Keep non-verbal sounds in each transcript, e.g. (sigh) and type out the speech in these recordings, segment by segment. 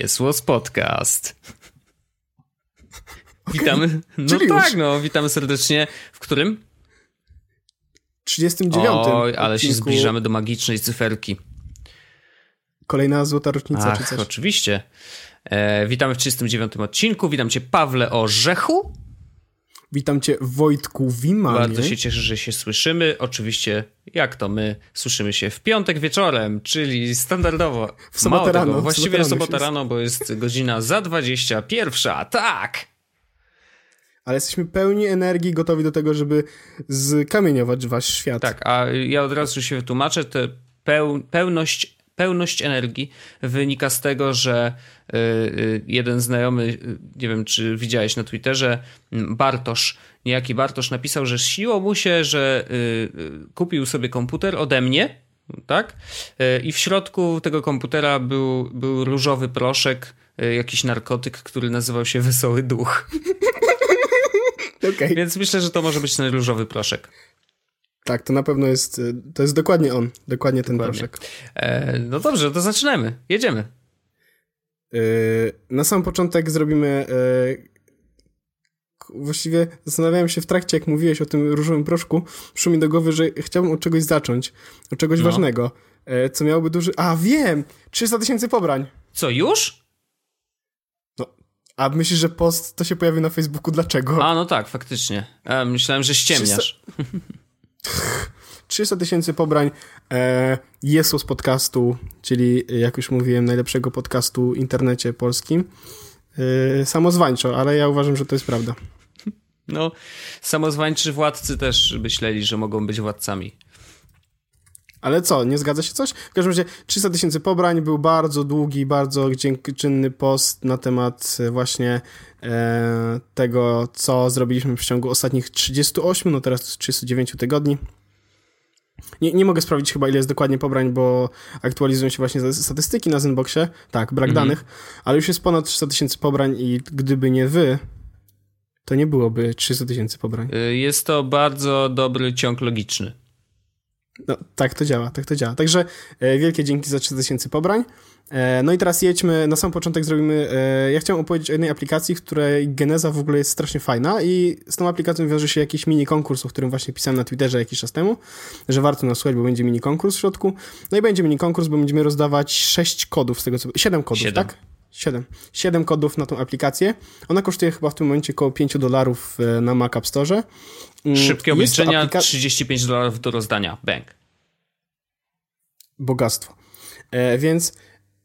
Jest Łos Podcast. Okay. Witamy. No Czyli tak, już. no, witamy serdecznie. W którym? 39. Oj, ale odcinku. się zbliżamy do magicznej cyferki. Kolejna złota rocznica, Ach, czy coś? Oczywiście. E, witamy w 39 odcinku. Witam cię, Pawle Orzechu. Witam cię Wojtku Wimanie. Bardzo się cieszę, że się słyszymy. Oczywiście, jak to my, słyszymy się w piątek wieczorem, czyli standardowo. W sobotę rano. Tego, właściwie w sobotę rano, bo jest godzina za 21. Tak! Ale jesteśmy pełni energii, gotowi do tego, żeby zkamieniować wasz świat. Tak, a ja od razu się wytłumaczę. Tę peł, pełność pełność energii wynika z tego, że y, y, jeden znajomy, y, nie wiem czy widziałeś na Twitterze, Bartosz, niejaki Bartosz napisał, że siło mu się, że kupił sobie komputer ode mnie, tak? I w środku tego komputera był, był różowy proszek, jakiś narkotyk, który nazywał się Wesoły Duch. (laughs) Okay. Więc myślę, że to może być ten różowy proszek. Tak, to na pewno jest, y, to jest dokładnie on, dokładnie ten dokładnie. proszek. E, no dobrze, to zaczynamy, jedziemy. Yy, na sam początek zrobimy, yy, właściwie zastanawiałem się w trakcie, jak mówiłeś o tym różowym proszku, przyszło mi do głowy, że chciałbym od czegoś zacząć, od czegoś no. ważnego, yy, co miałoby duży, a wiem, 300 tysięcy pobrań. Co, już? No, a myślisz, że post to się pojawi na Facebooku, dlaczego? A, no tak, faktycznie. Ja myślałem, że ściemniasz. 300... (laughs) 300 tysięcy pobrań e, Jesus podcastu, czyli jak już mówiłem, najlepszego podcastu w internecie polskim. E, samozwańczo, ale ja uważam, że to jest prawda. No, samozwańczy władcy też myśleli, że mogą być władcami. Ale co, nie zgadza się coś? W każdym razie 300 tysięcy pobrań, był bardzo długi, bardzo dziękczynny post na temat e, właśnie e, tego, co zrobiliśmy w ciągu ostatnich 38, no teraz 39 tygodni. Nie, nie mogę sprawdzić chyba, ile jest dokładnie pobrań, bo aktualizują się właśnie statystyki na Zenboxie. Tak, brak mhm. danych, ale już jest ponad 300 tysięcy pobrań i gdyby nie wy, to nie byłoby 300 tysięcy pobrań. Y, jest to bardzo dobry ciąg logiczny. No, tak to działa, tak to działa. Także e, wielkie dzięki za 3000 tysięcy pobrań. E, no i teraz jedźmy, na sam początek zrobimy, e, ja chciałem opowiedzieć o jednej aplikacji, której geneza w ogóle jest strasznie fajna i z tą aplikacją wiąże się jakiś mini konkurs, o którym właśnie pisałem na Twitterze jakiś czas temu, że warto nas słuchać, bo będzie mini konkurs w środku. No i będzie mini konkurs, bo będziemy rozdawać 6 kodów z tego co... 7 kodów, 7. tak? 7. 7 kodów na tą aplikację. Ona kosztuje chyba w tym momencie około 5 dolarów e, na Mac App Store. Mm, Szybkie obliczenia, aplika... 35 dolarów do rozdania. Bank. Bogactwo. E, więc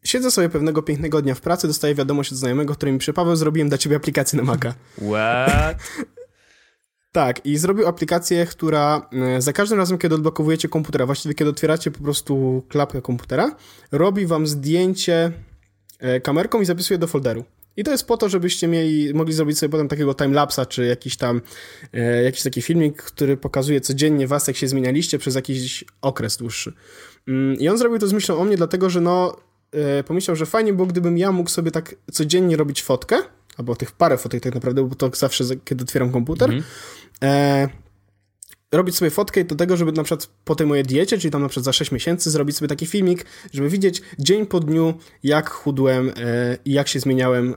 siedzę sobie pewnego pięknego dnia w pracy, dostaję wiadomość od znajomego, który mi pisze, Paweł, zrobiłem dla ciebie aplikację na Maca. What? (laughs) tak, i zrobił aplikację, która e, za każdym razem, kiedy odblokowujecie komputera, właściwie kiedy otwieracie po prostu klapkę komputera, robi wam zdjęcie kamerką i zapisuje do folderu. I to jest po to, żebyście mieli, mogli zrobić sobie potem takiego timelapsa, czy jakiś tam, e, jakiś taki filmik, który pokazuje codziennie was, jak się zmienialiście przez jakiś okres dłuższy. Mm, I on zrobił to z myślą o mnie, dlatego że no, e, pomyślał, że fajnie było, gdybym ja mógł sobie tak codziennie robić fotkę, albo tych parę fotek tak naprawdę, bo to zawsze, kiedy otwieram komputer, -hmm. e, robić sobie fotkę do tego, żeby na przykład po tej mojej diecie, czyli tam na przykład za 6 miesięcy, zrobić sobie taki filmik, żeby widzieć dzień po dniu, jak chudłem e, i jak się zmieniałem,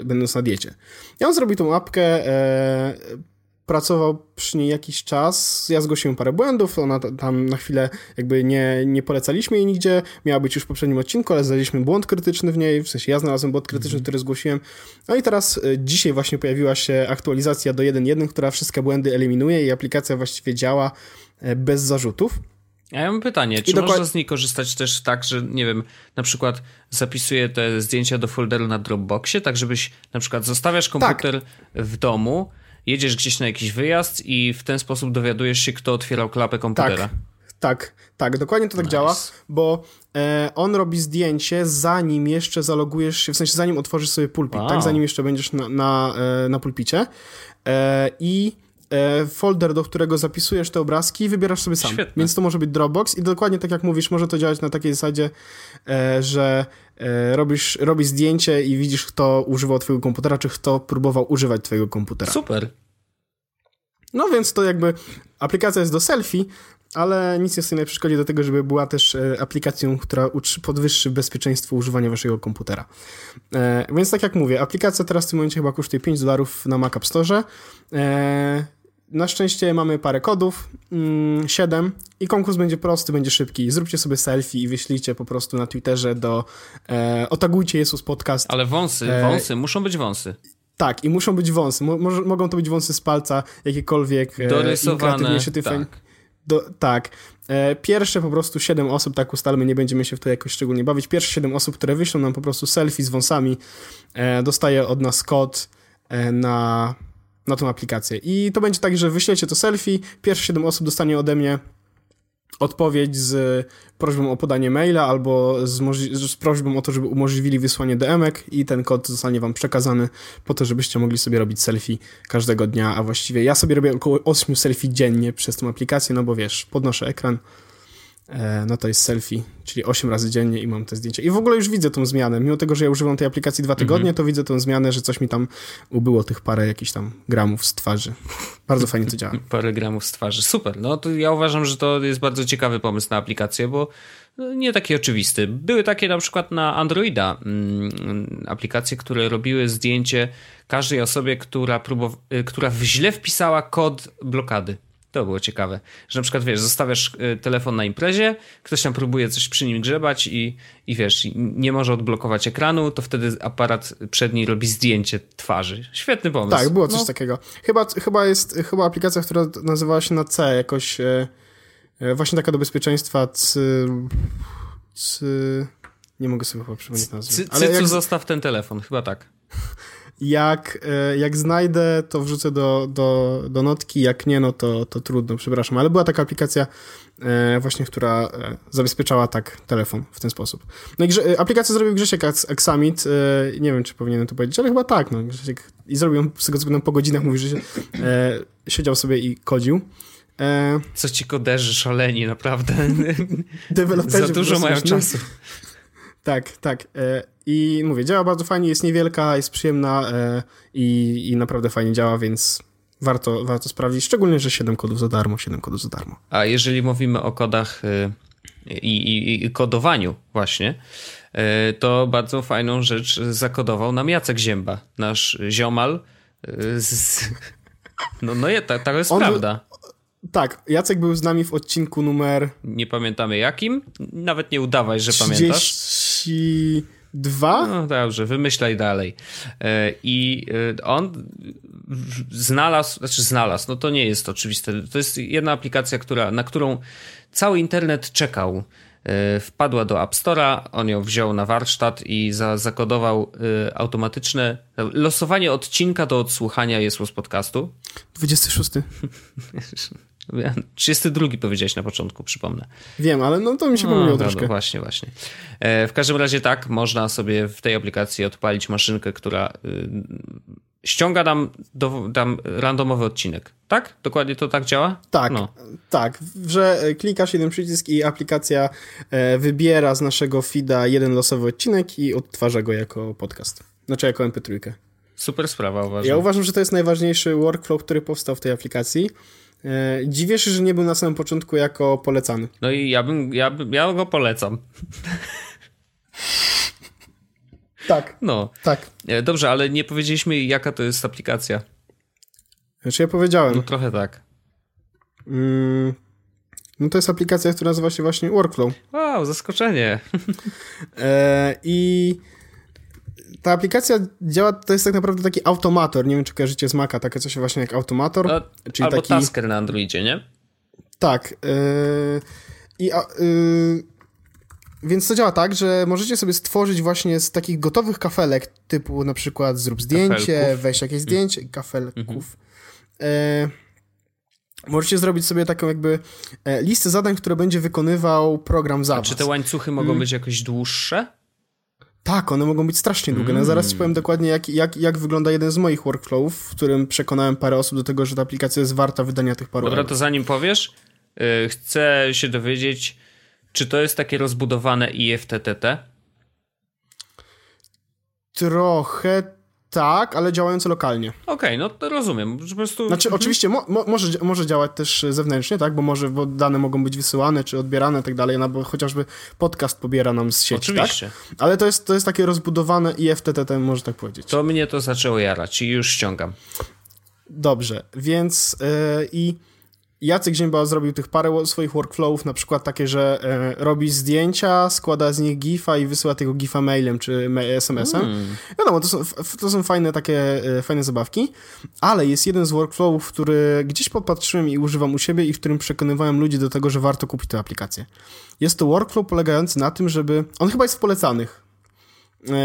e, będąc na diecie. Ja on zrobił tą apkę, e, pracował przy niej jakiś czas, ja zgłosiłem parę błędów, ona tam na chwilę jakby nie, nie polecaliśmy jej nigdzie, miała być już w poprzednim odcinku, ale znaleźliśmy błąd krytyczny w niej, w sensie ja znalazłem błąd krytyczny, mm. który zgłosiłem. No i teraz y, dzisiaj właśnie pojawiła się aktualizacja do 1.1, która wszystkie błędy eliminuje i aplikacja właściwie działa y, bez zarzutów. A ja mam pytanie, czy dokład... można z niej korzystać też tak, że nie wiem, na przykład zapisuję te zdjęcia do folderu na Dropboxie, tak żebyś na przykład zostawiasz komputer tak. w domu, jedziesz gdzieś na jakiś wyjazd i w ten sposób dowiadujesz się, kto otwierał klapę komputera. Tak, tak, tak dokładnie to tak nice. działa, bo e, on robi zdjęcie zanim jeszcze zalogujesz się, w sensie zanim otworzysz sobie pulpit, wow. tak, zanim jeszcze będziesz na, na, e, na pulpicie e, i e, folder, do którego zapisujesz te obrazki, wybierasz sobie sam. Świetne. Więc to może być Dropbox i dokładnie tak jak mówisz, może to działać na takiej zasadzie, e, że robisz, robisz zdjęcie i widzisz, kto używał twojego komputera, czy kto próbował używać twojego komputera. Super. No więc to jakby aplikacja jest do selfie, ale nic nie stoi na przeszkodzie do tego, żeby była też e, aplikacją, która podwyższy bezpieczeństwo używania waszego komputera. E, więc tak jak mówię, aplikacja teraz w tym momencie chyba kosztuje 5 dolarów na Mac App Store. E, na szczęście mamy parę kodów, 7 mm, i konkurs będzie prosty, będzie szybki. Zróbcie sobie selfie i wyślijcie po prostu na Twitterze do e, otagujcie Jesus Podcast. Ale wąsy, wąsy, muszą być wąsy. Tak, i muszą być wąsy. Mo mogą to być wąsy z palca, jakiekolwiek. Dorysowane, tak. Do, tak. E, pierwsze po prostu 7 osób, tak ustalmy, nie będziemy się w to jakoś szczególnie bawić. Pierwsze 7 osób, które wyślą nam po prostu selfie z wąsami, e, dostaje od nas kod e, na, na tą aplikację. I to będzie tak, że wyślecie to selfie, pierwsze 7 osób dostanie ode mnie odpowiedź z prośbą o podanie maila albo z, z, prośbą o to, żeby umożliwili wysłanie DM-ek i ten kod zostanie wam przekazany po to, żebyście mogli sobie robić selfie każdego dnia, a właściwie ja sobie robię około 8 selfie dziennie przez tą aplikację, no bo wiesz, podnoszę ekran, no to jest selfie, czyli 8 razy dziennie i mam te zdjęcia. I w ogóle już widzę tą zmianę. Mimo tego, że ja używam tej aplikacji dwa tygodnie, to widzę tą zmianę, że coś mi tam ubyło tych parę jakichś tam gramów z twarzy. Bardzo fajnie to działa. (laughs) parę gramów z twarzy. Super. No to ja uważam, że to jest bardzo ciekawy pomysł na aplikację, bo no, nie taki oczywisty. Były takie na przykład na Androida mm, aplikacje, które robiły zdjęcie każdej osobie, która, próbow- y, która źle wpisała kod blokady. To było ciekawe, że na przykład wiesz, zostawiasz y, telefon na imprezie, ktoś tam próbuje coś przy nim grzebać i, i wiesz, nie może odblokować ekranu, to wtedy aparat przedni robi zdjęcie twarzy. Świetny pomysł. Tak, było coś no. takiego. Chyba, chyba jest chyba aplikacja, która nazywała się na C jakoś e, e, właśnie taka do bezpieczeństwa c, c, nie mogę sobie chyba przypomnieć nazwy. C, Ale jak... zostaw ten telefon, chyba tak. Jak, e, jak znajdę, to wrzucę do, do, do notki, jak nie, no to, to trudno, przepraszam. Ale była taka aplikacja e, właśnie, która e, zabezpieczała tak telefon w ten sposób. No i grze, aplikację zrobił Grzesiek Examit, nie wiem, czy powinienem to powiedzieć, ale chyba tak, no Grzesiek, i zrobił z tego względu po godzinach, mówi, że siedział sobie i kodził. Co ci koderzy szaleni, naprawdę. (laughs) Za dużo mają czasu. Tak, tak. I mówię, działa bardzo fajnie, jest niewielka, jest przyjemna e, i, i naprawdę fajnie działa, więc warto, warto sprawdzić, szczególnie, że 7 kodów za darmo, 7 kodów za darmo. A jeżeli mówimy o kodach y, i, i, i kodowaniu właśnie, to bardzo fajną rzecz zakodował nam Jacek Zięba, nasz ziomal z... No, no je, ta, ta jest On, prawda. Tak, Jacek był z nami w odcinku numer... Nie pamiętamy jakim? Nawet nie udawaj, że 30... pamiętasz. Dwa? No dobrze, wymyślaj dalej. E, I e, on znalazł, znaczy znalazł, no to nie jest oczywiste. To jest jedna aplikacja, która, na którą cały internet czekał. E, wpadła do App Store'a, on ją wziął na warsztat i za, zakodował automatyczne losowanie odcinka do odsłuchania jest z podcastu. 26. (laughs) 32 powiedziałeś na początku, przypomnę. Wiem, ale no to mi się pomyliło no, troszkę. No, właśnie, właśnie. E, w każdym razie tak, można sobie w tej aplikacji odpalić maszynkę, która y, ściąga nam, do, tam randomowy odcinek. Tak? Dokładnie to tak działa? Tak, no. tak. Że klikasz jeden przycisk i aplikacja e, wybiera z naszego feeda jeden losowy odcinek i odtwarza go jako podcast. Znaczy jako MP3. Super sprawa, uważam. Ja uważam, że to jest najważniejszy workflow, który powstał w tej aplikacji. E, dziwię się, że nie był na samym początku jako polecany. No i ja bym, ja, bym, ja go polecam. Tak. No. Tak. E, dobrze, ale nie powiedzieliśmy, jaka to jest aplikacja. Znaczy ja powiedziałem. No trochę tak. Mm, no to jest aplikacja, która nazywa się właśnie Workflow. Wow, zaskoczenie. E, I ta aplikacja działa, to jest tak naprawdę taki automator. Nie wiem, czy kojarzycie z Maca, takie coś właśnie jak automator. No, czyli albo taki... Tasker na Androidzie, nie? Tak. Yy, I yy, więc to działa tak, że możecie sobie stworzyć właśnie z takich gotowych kafelek, typu na przykład zrób zdjęcie, kafelków. weź jakieś zdjęcie, mm. kafelków. Yy, możecie zrobić sobie taką jakby e, listę zadań, które będzie wykonywał program za A was. czy te łańcuchy mogą mm. być jakoś dłuższe? Tak, one mogą być strasznie długie. No, zaraz ci powiem dokładnie, jak, jak, jak wygląda jeden z moich workflowów, w którym przekonałem parę osób do tego, że ta aplikacja jest warta wydania tych paru Dobra, to zanim powiesz, yy, chcę się dowiedzieć, czy to jest takie rozbudowane IFTTT? Trochę tak, ale działające lokalnie. Okej, okay, no to rozumiem. Po prostu... Znaczy, mhm. oczywiście mo, mo, może, może działać też zewnętrznie, tak, bo może bo dane mogą być wysyłane czy odbierane i tak dalej, no bo chociażby podcast pobiera nam z sieci, Oczywiście. tak? Ale to jest, to jest takie rozbudowane i FTTT, może tak powiedzieć. To mnie to zaczęło jarać i już ściągam. Dobrze, więc yy, i Jacek Zięba zrobił tych parę swoich workflowów, na przykład takie, że e, robi zdjęcia, składa z nich gifa i wysyła tego gifa mailem czy SMS-em. Hmm. Wiadomo, to są, to są fajne takie, e, fajne zabawki, ale jest jeden z workflowów, który gdzieś podpatrzyłem i używam u siebie i w którym przekonywałem ludzi do tego, że warto kupić tę aplikację. Jest to workflow polegający na tym, żeby... On chyba jest w polecanych,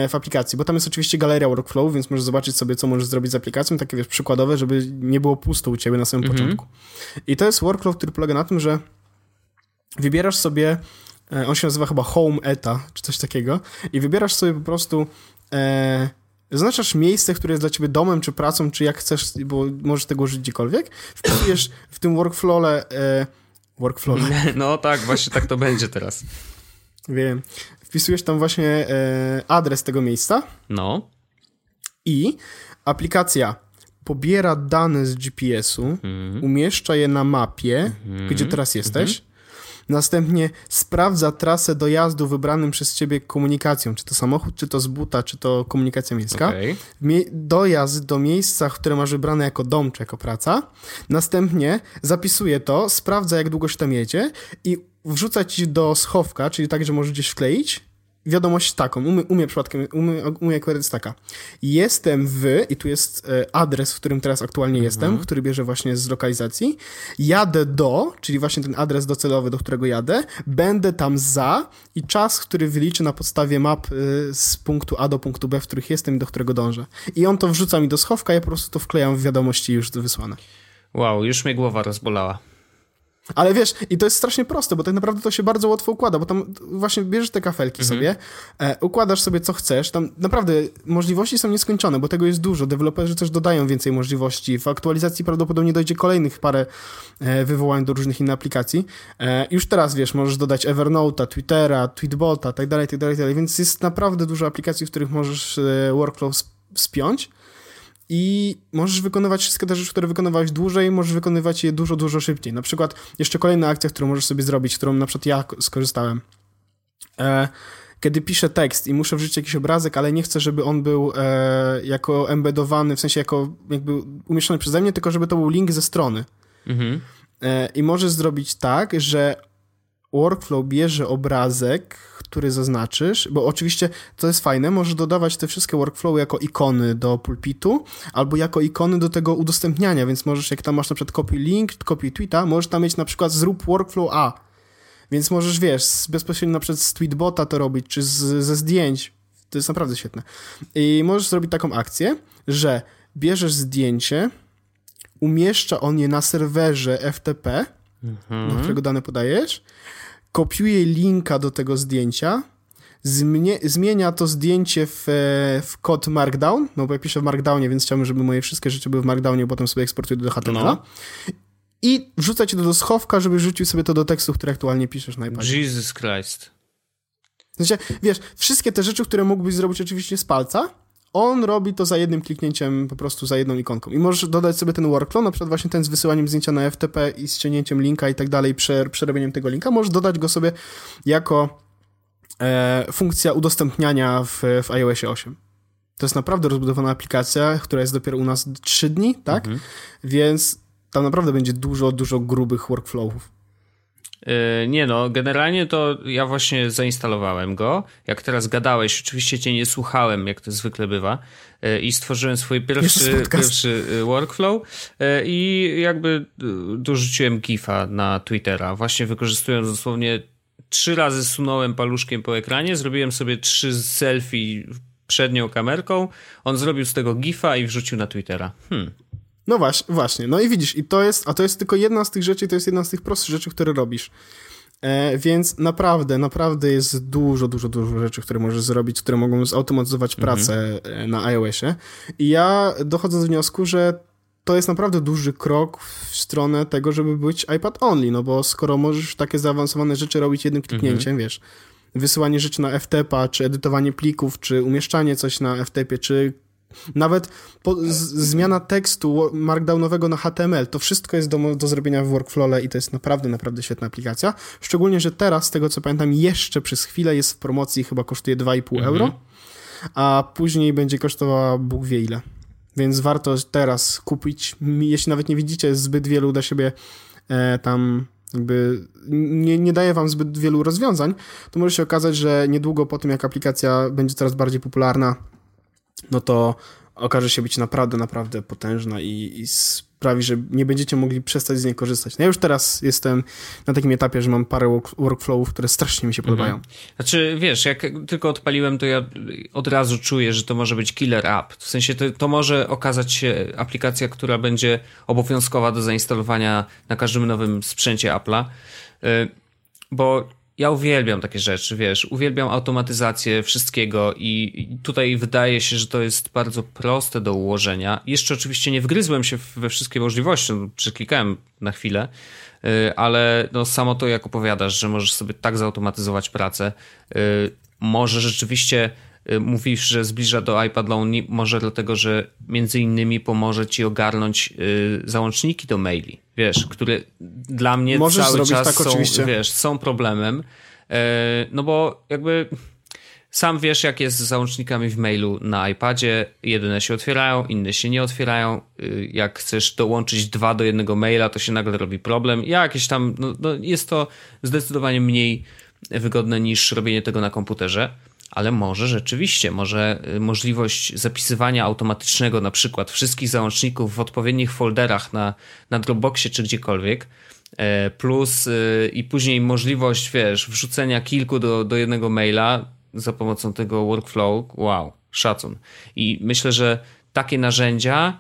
w aplikacji, bo tam jest oczywiście galeria workflow, więc możesz zobaczyć sobie, co możesz zrobić z aplikacją, takie wiesz, przykładowe, żeby nie było pusto u ciebie na samym mhm. początku. I to jest workflow, który polega na tym, że wybierasz sobie, e, on się nazywa chyba Home Eta, czy coś takiego, i wybierasz sobie po prostu e, zaznaczasz miejsce, które jest dla ciebie domem, czy pracą, czy jak chcesz, bo możesz tego użyć gdziekolwiek, wpisujesz w tym workflowle e, workflow. (laughs) No tak, właśnie tak to będzie teraz. Wiem wpisujesz tam właśnie e, adres tego miejsca. No. I aplikacja pobiera dane z GPS-u, mhm. umieszcza je na mapie, mhm. gdzie teraz jesteś. Mhm. Następnie sprawdza trasę dojazdu wybranym przez ciebie komunikacją, czy to samochód, czy to z buta, czy to komunikacja miejska. Okay. Dojazd do miejsca, które masz wybrane jako dom, czy jako praca. Następnie zapisuje to, sprawdza jak długo się tam jedzie i wrzuca ci do schowka, czyli tak, że możesz gdzieś wkleić, wiadomość taką, u mnie, u mnie przypadkiem, u mnie, u mnie akurat jest taka. Jestem w, i tu jest e, adres, w którym teraz aktualnie mhm. jestem, który bierze właśnie z lokalizacji. Jadę do, czyli właśnie ten adres docelowy, do którego jadę. Będę tam za i czas, który wyliczę na podstawie map e, z punktu A do punktu B, w których jestem i do którego dążę. I on to wrzuca mi do schowka, ja po prostu to wklejam w wiadomości już wysłane. Wow, już mnie głowa rozbolała. Ale wiesz, i to jest strasznie proste, bo tak naprawdę to się bardzo łatwo układa, bo tam właśnie bierzesz te kafelki mhm. sobie, e, układasz sobie co chcesz, tam naprawdę możliwości są nieskończone, bo tego jest dużo, deweloperzy też dodają więcej możliwości, w aktualizacji prawdopodobnie dojdzie kolejnych parę e, wywołań do różnych innych aplikacji. E, już teraz, wiesz, możesz dodać Evernote'a, Twittera, Tweetbota, tak dalej, tak dalej, tak dalej, więc jest naprawdę dużo aplikacji, w których możesz e, workflow spiąć i możesz wykonywać wszystkie te rzeczy, które wykonywałeś dłużej, możesz wykonywać je dużo, dużo szybciej. Na przykład jeszcze kolejna akcja, którą możesz sobie zrobić, którą na przykład ja skorzystałem. E, kiedy piszę tekst i muszę wrzucić jakiś obrazek, ale nie chcę, żeby on był e, jako embedowany, w sensie jako jakby umieszczony przeze mnie, tylko żeby to był link ze strony. Mhm. E, I możesz zrobić tak, że workflow bierze obrazek, który zaznaczysz, bo oczywiście to jest fajne, możesz dodawać te wszystkie workflowy jako ikony do pulpitu, albo jako ikony do tego udostępniania, więc możesz, jak tam masz na przykład copy link, copy tweeta, możesz tam mieć na przykład zrób workflow A, więc możesz, wiesz, bezpośrednio na przykład z tweetbota to robić, czy z, ze zdjęć, to jest naprawdę świetne. I możesz zrobić taką akcję, że bierzesz zdjęcie, umieszcza on je na serwerze FTP, mhm. do którego dane podajesz, kopiuje linka do tego zdjęcia, zmienia to zdjęcie w, e, w kod Markdown, no bo ja piszę w Markdownie, więc chciałbym, żeby moje wszystkie rzeczy były w Markdownie, potem sobie eksportuję do HTML. No. I wrzuca cię do schowka, żeby rzucił sobie to do tekstu, który aktualnie piszesz na iPadzie. Jesus Christ. Sensie, wiesz, wszystkie te rzeczy, które mógłbyś zrobić oczywiście z palca, on robi to za jednym kliknięciem, po prostu za jedną ikonką. I możesz dodać sobie ten workflow, na przykład właśnie ten z wysyłaniem zdjęcia na FTP i ściągnięciem linka i tak dalej, przerobieniem tego linka. Możesz dodać go sobie jako e, funkcja udostępniania w, w iOSie 8. To jest naprawdę rozbudowana aplikacja, która jest dopiero u nas 3 dni, tak? Mhm. Więc tam naprawdę będzie dużo, dużo grubych workflowów. E, nie no, generalnie to ja właśnie zainstalowałem go. Jak teraz gadałeś, oczywiście cię nie słuchałem, jak to zwykle bywa, e, i stworzyłem swój pierwszy, pierwszy e, workflow i jakby dorzuciłem gifa na Twittera, właśnie wykorzystując dosłownie trzy razy sunąłem paluszkiem po ekranie, zrobiłem sobie trzy selfie przednią kamerką, on zrobił z tego gifa i wrzucił na Twittera. Hmm. No właśnie, właśnie. No i widzisz, i to jest, a to jest tylko jedna z tych rzeczy, to jest jedna z tych prostych rzeczy, które robisz. E, więc naprawdę, naprawdę jest dużo, dużo, dużo rzeczy, które możesz zrobić, które mogą zautomatyzować mhm. pracę e, na iOSie. I ja dochodzę do wniosku, że to jest naprawdę duży krok w stronę tego, żeby być iPad only, no bo skoro możesz takie zaawansowane rzeczy robić jednym kliknięciem, mhm. wiesz, wysyłanie rzeczy na FTP, czy edytowanie plików, czy umieszczanie coś na FTP, czy Nawet po, z, zmiana tekstu markdownowego na HTML, to wszystko jest do, do zrobienia w workflow i to jest naprawdę, naprawdę świetna aplikacja. Szczególnie, że teraz, z tego co pamiętam, jeszcze przez chwilę jest w promocji, chyba kosztuje 2,5 mhm. euro, a później będzie kosztowała Bóg wie ile. Więc warto teraz kupić, jeśli nawet nie widzicie zbyt wielu do siebie e, tam jakby nie, nie daje wam zbyt wielu rozwiązań, to może się okazać, że niedługo po tym, jak aplikacja będzie coraz bardziej popularna, no to okaże się być naprawdę, naprawdę potężna i, i sprawi, że nie będziecie mogli przestać z niej korzystać. No ja już teraz jestem na takim etapie, że mam parę work, workflowów, które strasznie mi się podobają. Mhm. Znaczy, wiesz, jak tylko odpaliłem, to ja od razu czuję, że to może być killer app. W sensie to, to może okazać się aplikacja, która będzie obowiązkowa do zainstalowania na każdym nowym sprzęcie Apple'a, y, bo ja uwielbiam takie rzeczy, wiesz, uwielbiam automatyzację wszystkiego i tutaj wydaje się, że to jest bardzo proste do ułożenia. Jeszcze oczywiście nie wgryzłem się we wszystkie możliwości, no, przeklikałem na chwilę, y, ale no samo to jak opowiadasz, że możesz sobie tak zautomatyzować pracę, y, może rzeczywiście mówisz, że zbliża do iPad Only, może dlatego, że między innymi pomoże ci ogarnąć załączniki do maili wiesz, które dla mnie Możesz cały czas tak, są, oczywiście. wiesz, są problemem, e, no bo jakby sam wiesz, jak jest z załącznikami w mailu na iPadzie. Jedne się otwierają, inne się nie otwierają. Y, jak chcesz dołączyć dwa do jednego maila, to się nagle robi problem. Jakieś tam, no, no jest to zdecydowanie mniej wygodne niż robienie tego na komputerze ale może rzeczywiście, może y, możliwość zapisywania automatycznego na przykład wszystkich załączników w odpowiednich folderach na, na Dropboxie czy gdziekolwiek, e, plus y, i później możliwość, wiesz, wrzucenia kilku do, do jednego maila za pomocą tego workflow, wow, szacun. I myślę, że takie narzędzia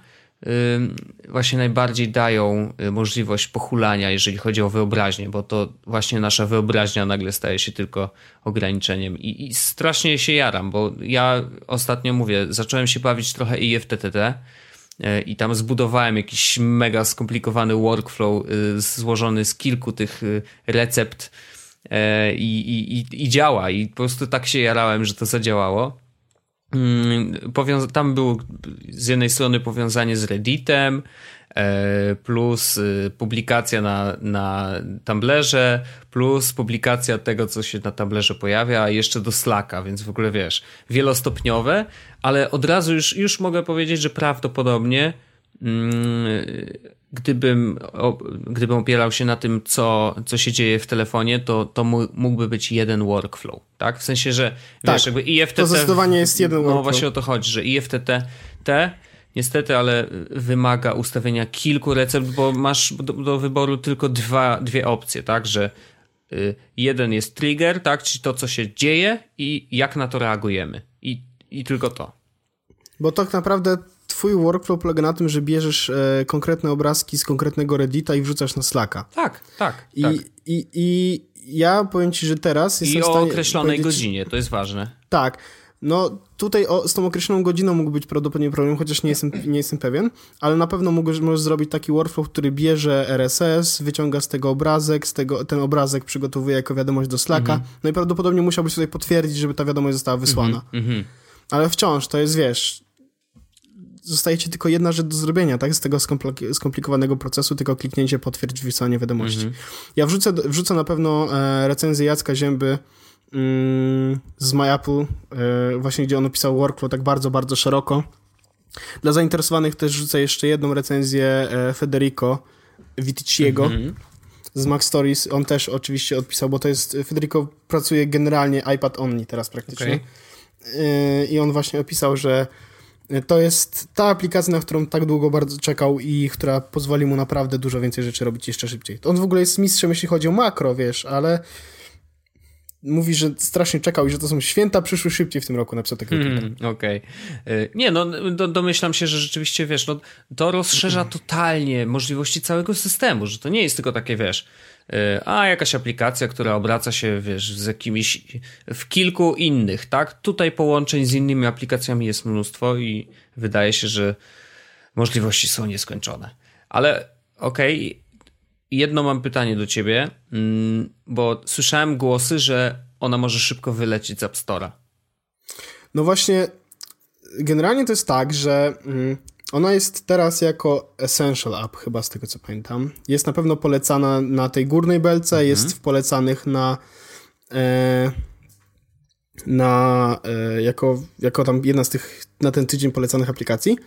właśnie najbardziej dają y, możliwość pochulania, jeżeli chodzi o wyobraźnię, bo to właśnie nasza wyobraźnia nagle staje się tylko ograniczeniem. I, i strasznie się jaram, bo ja ostatnio mówię, zacząłem się bawić trochę IFTTT y, i tam zbudowałem jakiś mega skomplikowany workflow y, złożony z kilku tych recept i, i, i działa. I po prostu tak się jarałem, że to zadziałało. Mm, tam było z jednej strony powiązanie z Redditem, e, plus y, publikacja na, na Tumblerze, plus publikacja tego, co się na Tumblerze pojawia, a jeszcze do Slacka, więc w ogóle wiesz, wielostopniowe, ale od razu już, już mogę powiedzieć, że prawdopodobnie mm, gdybym, gdybym opierał się na tym, co, co się dzieje w telefonie, to, to mógłby być jeden workflow, tak? W sensie, że tak, wiesz, jakby IFTT... To zdecydowanie jest jeden no, workflow. No właśnie o to chodzi, że IFTT te niestety, ale wymaga ustawienia kilku recept, bo masz do, do wyboru tylko dwa, dwie opcje, tak? Że y, jeden jest trigger, tak? Czyli to, co się dzieje i jak na to reagujemy. I, i tylko to. Bo tak naprawdę twój workflow polega na tym, że bierzesz e, konkretne obrazki z konkretnego Reddita i wrzucasz na Slacka. Tak, tak. I, tak. i, i ja powiem ci, że teraz jestem I o określonej godzinie, to jest ważne. Tak. No tutaj o, z tą określoną godziną mógł być prawdopodobnie problem, chociaż nie jestem, nie jestem pewien, ale na pewno możesz, możesz zrobić taki workflow, który bierze RSS, wyciąga z tego obrazek, z tego, ten obrazek przygotowuje jako wiadomość do Slacka, -hmm. no i prawdopodobnie musiałbyś tutaj potwierdzić, żeby ta wiadomość została wysłana. Mm -hmm. Ale wciąż to jest, wiesz, zostaje ci tylko jedna rzecz do zrobienia, tak? Z tego skomplikowanego procesu, tylko kliknięcie potwierdź wysłanie wiadomości. Mhm. Ja wrzucę, wrzucę na pewno e, recenzję Jacka Zięby mm, z MyApple, e, właśnie gdzie on opisał workflow tak bardzo, bardzo szeroko. Dla zainteresowanych też rzucę jeszcze jedną recenzję e, Federico Viticiego mhm. z Mac Stories. On też oczywiście odpisał, bo to jest, Federico pracuje generalnie iPad only teraz praktycznie. Okay. I on właśnie opisał, że to jest ta aplikacja, na którą tak długo bardzo czekał i która pozwoli mu naprawdę dużo więcej rzeczy robić jeszcze szybciej. On w ogóle jest mistrzem, jeśli chodzi o makro, wiesz, ale mówi, że strasznie czekał i że to są święta przyszły szybciej w tym roku, napisał takiego hmm, Okej. Okay. Nie, no do, domyślam się, że rzeczywiście, wiesz, no, to rozszerza totalnie możliwości całego systemu, że to nie jest tylko takie, wiesz, a jakaś aplikacja, która obraca się, wiesz, z jakimiś, w kilku innych, tak? Tutaj połączeń z innymi aplikacjami jest mnóstwo i wydaje się, że możliwości są nieskończone. Ale okej, okay, jedno mam pytanie do ciebie, mm, bo słyszałem głosy, że ona może szybko wylecieć z App Store'a. No właśnie, generalnie to jest tak, że mm, ona jest teraz jako Essential App, chyba z tego co pamiętam. Jest na pewno polecana na tej górnej belce, mhm. jest w polecanych na. E, na e, jako, jako tam jedna z tych na ten tydzień polecanych aplikacji.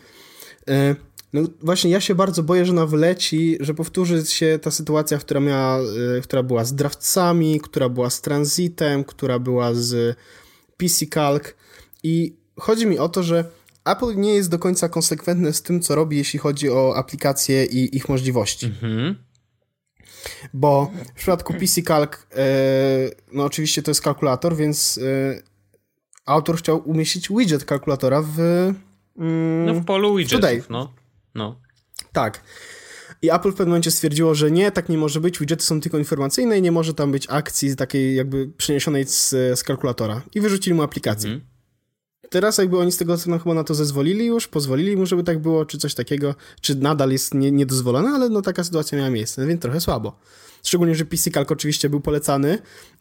E, no właśnie ja się bardzo boję, że ona wleci, że powtórzy się ta sytuacja, która miała, e, która była z drawcami, która była z transitem, która była z PC Calc i chodzi mi o to, że Apple nie jest do końca konsekwentne z tym, co robi, jeśli chodzi o aplikacje i ich możliwości. Mhm. Bo w przypadku PC Calc, e, no oczywiście to jest kalkulator, więc e, autor chciał umieścić widget kalkulatora w. Mm, no w polu widgetów, today. no. no. Tak. I Apple w pewnym momencie stwierdziło, że nie, tak nie może być, widgety są tylko informacyjne i nie może tam być akcji takiej jakby przeniesionej z, z kalkulatora. I wyrzucili mu aplikację. Mhm teraz jakby oni z tego co no, chyba na to zezwolili już, pozwolili mu, żeby tak było, czy coś takiego, czy nadal jest nie, niedozwolone, ale no taka sytuacja miała miejsce, więc trochę słabo. Szczególnie, że PC Calc oczywiście był polecany.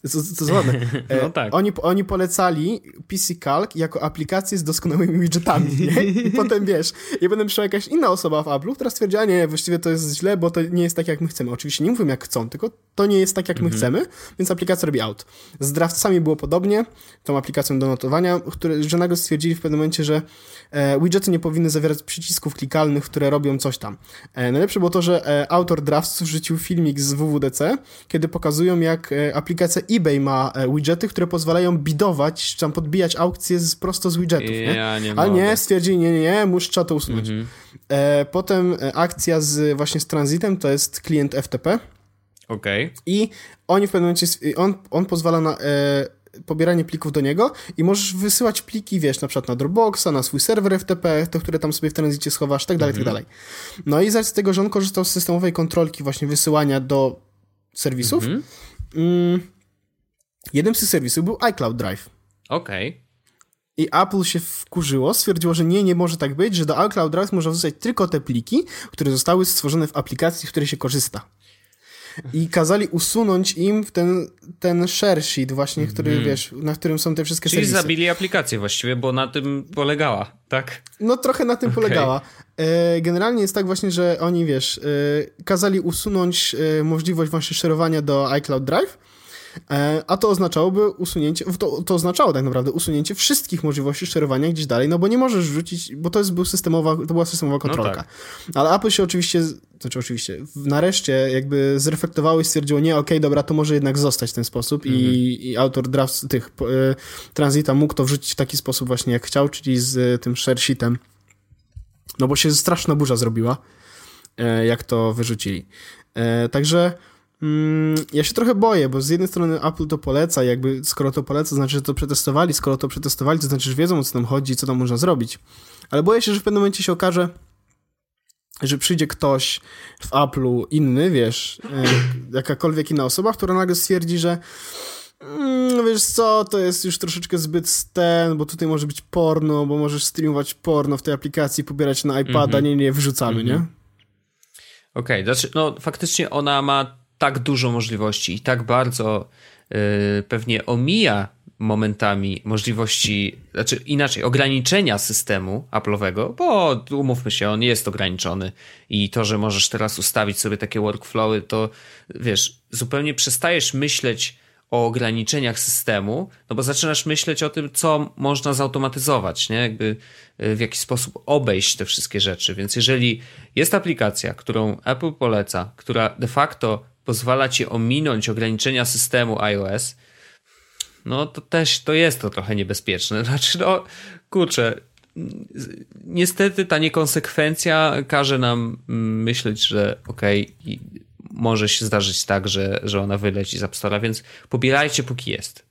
Co, co, ładne. (laughs) no tak. oni, oni polecali PC Calc jako aplikację z doskonałymi widgetami, nie? I (laughs) potem wiesz, i potem przyszła jakaś inna osoba w Apple, która stwierdziła, nie, właściwie to jest źle, bo to nie jest tak, jak my chcemy. Oczywiście nie mówię, jak chcą, tylko to nie jest tak, jak my mhm. chcemy, więc aplikacja robi out. Z drawcami było podobnie, tą aplikacją do notowania, które, że nagle stwierdzili w pewnym momencie, że e, widgety nie powinny zawierać przycisków klikalnych, które robią coś tam. E, najlepsze było to, że e, autor drafts wrzucił filmik z WWDC, kiedy pokazują, jak e, aplikacja eBay ma e, widgety, które pozwalają bidować, czy tam podbijać aukcje z, prosto z widgetów. Ja nie? nie Ale nie, stwierdzili, nie, nie, nie, muszę trzeba to usunąć. Mhm. E, potem e, akcja z właśnie z transitem, to jest klient FTP. Okej. Okay. I oni w pewnym momencie, on, on pozwala na e, pobieranie plików do niego i możesz wysyłać pliki, wiesz, na przykład na Dropboxa, na swój serwer FTP, te, które tam sobie w tranzycie schowasz, tak dalej, tak mhm. dalej. No i z tego, że on korzystał z systemowej kontrolki właśnie wysyłania do serwisów, mhm. mm, jednym z tych serwisów był iCloud Drive. Okej. Okay. I Apple się wkurzyło, stwierdziło, że nie, nie może tak być, że do iCloud Drive można wrzucać tylko te pliki, które zostały stworzone w aplikacji, w której się korzysta i kazali usunąć im ten, ten share sheet właśnie, który, mm. wiesz, na którym są te wszystkie Czyli serwisy. zabili aplikację właściwie, bo na tym polegała, tak? No trochę na tym okay. polegała. E, generalnie jest tak właśnie, że oni, wiesz, e, kazali usunąć e, możliwość właśnie szerowania do iCloud Drive, a to oznaczałoby usunięcie, to, to oznaczało tak naprawdę usunięcie wszystkich możliwości sterowania gdzieś dalej, no bo nie możesz rzucić, bo to jest był systemowa, to była systemowa no kontrolka. No tak. Ale Apple się oczywiście, znaczy oczywiście, nareszcie jakby zreflektowało i stwierdziło, nie, okej, okay, dobra, to może jednak zostać w ten sposób mhm. i, i autor draft tych y, Transita mógł to wrzucić w taki sposób właśnie jak chciał, czyli z y, tym share sheetem. No bo się straszna burza zrobiła, y, jak to wyrzucili. Także ja się trochę boję, bo z jednej strony Apple to poleca, jakby skoro to poleca, to znaczy, że to przetestowali, skoro to przetestowali, to znaczy, że wiedzą o co tam chodzi, co tam można zrobić. Ale boję się, że w pewnym momencie się okaże, że przyjdzie ktoś w Apple'u inny, wiesz, e, jakakolwiek inna osoba, która nagle stwierdzi, że mm, wiesz co, to jest już troszeczkę zbyt ten, bo tutaj może być porno, bo możesz streamować porno w tej aplikacji, pobierać na iPada, mm -hmm. nie, nie, wyrzucamy, mm -hmm. nie? Okej, okay, znaczy, no faktycznie ona ma tak dużo możliwości i tak bardzo yy, pewnie omija momentami możliwości, znaczy inaczej, ograniczenia systemu Apple'owego, bo umówmy się, on jest ograniczony i to, że możesz teraz ustawić sobie takie workflowy, to wiesz, zupełnie przestajesz myśleć o ograniczeniach systemu, no bo zaczynasz myśleć o tym, co można zautomatyzować, nie? Jakby y, w jaki sposób obejść te wszystkie rzeczy. Więc jeżeli jest aplikacja, którą Apple poleca, która de facto pozwala ci ominąć ograniczenia systemu iOS, no to też to jest to trochę niebezpieczne. (laughs) Znaczy, no kurczę, niestety ta niekonsekwencja każe nam myśleć, że okej, okay, może się zdarzyć tak, że, że ona wyleci z App Store'a, więc pobierajcie póki jest.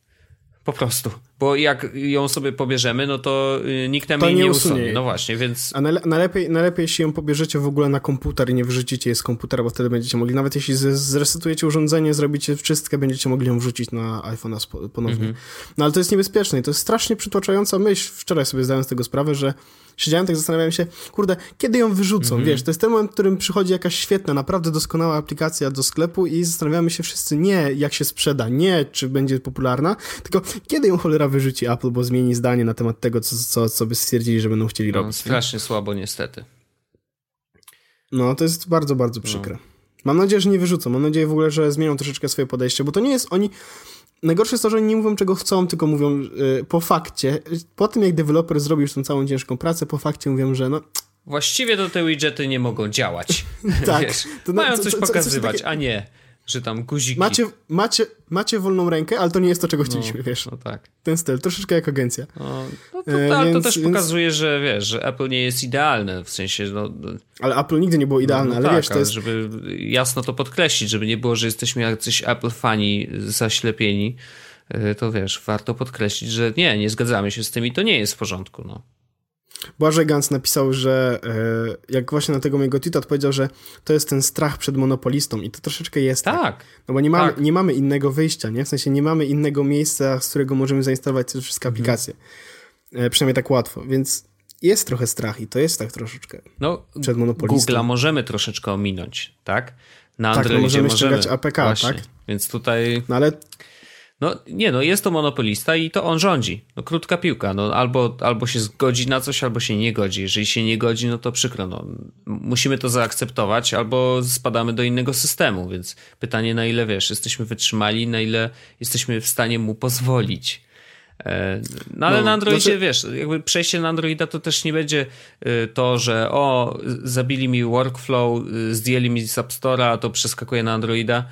Po prostu. Bo jak ją sobie pobierzemy, no to y, nikt nam jej nie, nie usunie. No właśnie, więc... A najlepiej, najlepiej, jeśli ją pobierzecie w ogóle na komputer i nie wyrzucicie jej z komputera, bo wtedy będziecie mogli, nawet jeśli zresetujecie urządzenie, zrobicie wszystko, będziecie mogli ją wrzucić na iPhone'a ponownie. Mhm. No ale to jest niebezpieczne i to jest strasznie przytłaczająca myśl. Wczoraj sobie zdałem z tego sprawę, że siedziałem tak zastanawiałem się, kurde, kiedy ją wyrzucą? Mhm. Wiesz, to jest ten moment, w którym przychodzi jakaś świetna, naprawdę doskonała aplikacja do sklepu i zastanawiamy się wszyscy nie, jak się sprzeda, nie, czy będzie popularna, tylko kiedy ją cholera wyrzuci Apple, bo zmieni zdanie na temat tego, co, co, co by stwierdzili, że będą chcieli no, robić. Strasznie nie? słabo niestety. No, to jest bardzo, bardzo no. przykre. No. Mam nadzieję, że nie wyrzucą. Mam nadzieję w ogóle, że zmienią troszeczkę swoje podejście, bo to nie jest oni. Najgorsze jest to, że oni nie mówią czego chcą, tylko mówią yy, po fakcie. Po tym, jak deweloper zrobił już tą całą ciężką pracę, po fakcie mówią, że no. Właściwie to te widgety nie mogą działać. (laughs) tak. Wiesz, to, mają coś co, pokazywać, takie... a nie że tam guziki. Macie, macie, macie wolną rękę, ale to nie jest to, czego no, chcieliśmy, no, wiesz. No tak. Ten styl, troszeczkę jak agencja. No, no to, e, więc, to, też więc... pokazuje, że wiesz, że Apple nie jest idealne, w sensie, no... Ale Apple nigdy nie było no, idealne, no, ale tak, wiesz, to jest... żeby jasno to podkreślić, żeby nie było, że jesteśmy jacyś Apple fani zaślepieni, e, to wiesz, warto podkreślić, że nie, nie zgadzamy się z tym i to nie jest w porządku, no. Błażej Gans napisał, że e, jak właśnie na tego mojego tweeta odpowiedział, że to jest ten strach przed monopolistą i to troszeczkę jest tak. tak. No bo nie mamy, tak. nie mamy innego wyjścia, nie? W sensie nie mamy innego miejsca, z którego możemy zainstalować te wszystkie mhm. aplikacje. E, przynajmniej tak łatwo, więc jest trochę strach i to jest tak troszeczkę no, przed monopolistą. Google'a możemy troszeczkę ominąć, tak? Na tak, no możemy ściągać APK, Właśnie. tak? Więc tutaj... No ale no nie, no jest to monopolista i to on rządzi. No krótka piłka, no albo, albo się zgodzi na coś, albo się nie godzi. Jeżeli się nie godzi, no to przykro, no musimy to zaakceptować, albo spadamy do innego systemu, więc pytanie na ile, wiesz, jesteśmy wytrzymali, na ile jesteśmy w stanie mu pozwolić. E, no ale no, na Androidzie, znaczy... wiesz, jakby przejście na Androida to też nie będzie y, to, że o, zabili mi workflow, y, zdjęli mi z App Store'a, to przeskakuje na Androida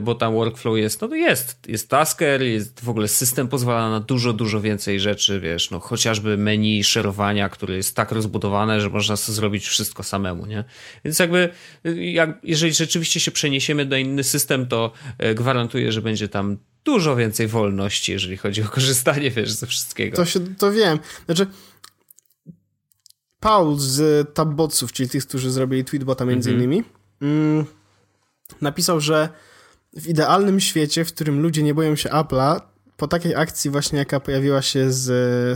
bo tam workflow jest, no to jest, jest Tasker, jest w ogóle system pozwala na dużo, dużo więcej rzeczy, wiesz, no chociażby menu szerowania, które jest tak rozbudowane, że można sobie zrobić wszystko samemu, nie? Więc jakby, y, jak, jeżeli rzeczywiście się przeniesiemy do inny system, to y, gwarantuję, że będzie tam dużo więcej wolności, jeżeli chodzi o korzystanie, wiesz, ze wszystkiego. To się, to wiem. Znaczy, Paul z Tabbotsów, czyli tych, którzy zrobili Tweetbota między mm -hmm. innymi, mm, napisał, że w idealnym świecie, w którym ludzie nie boją się Apple'a, po takiej akcji właśnie jaka pojawiła się z,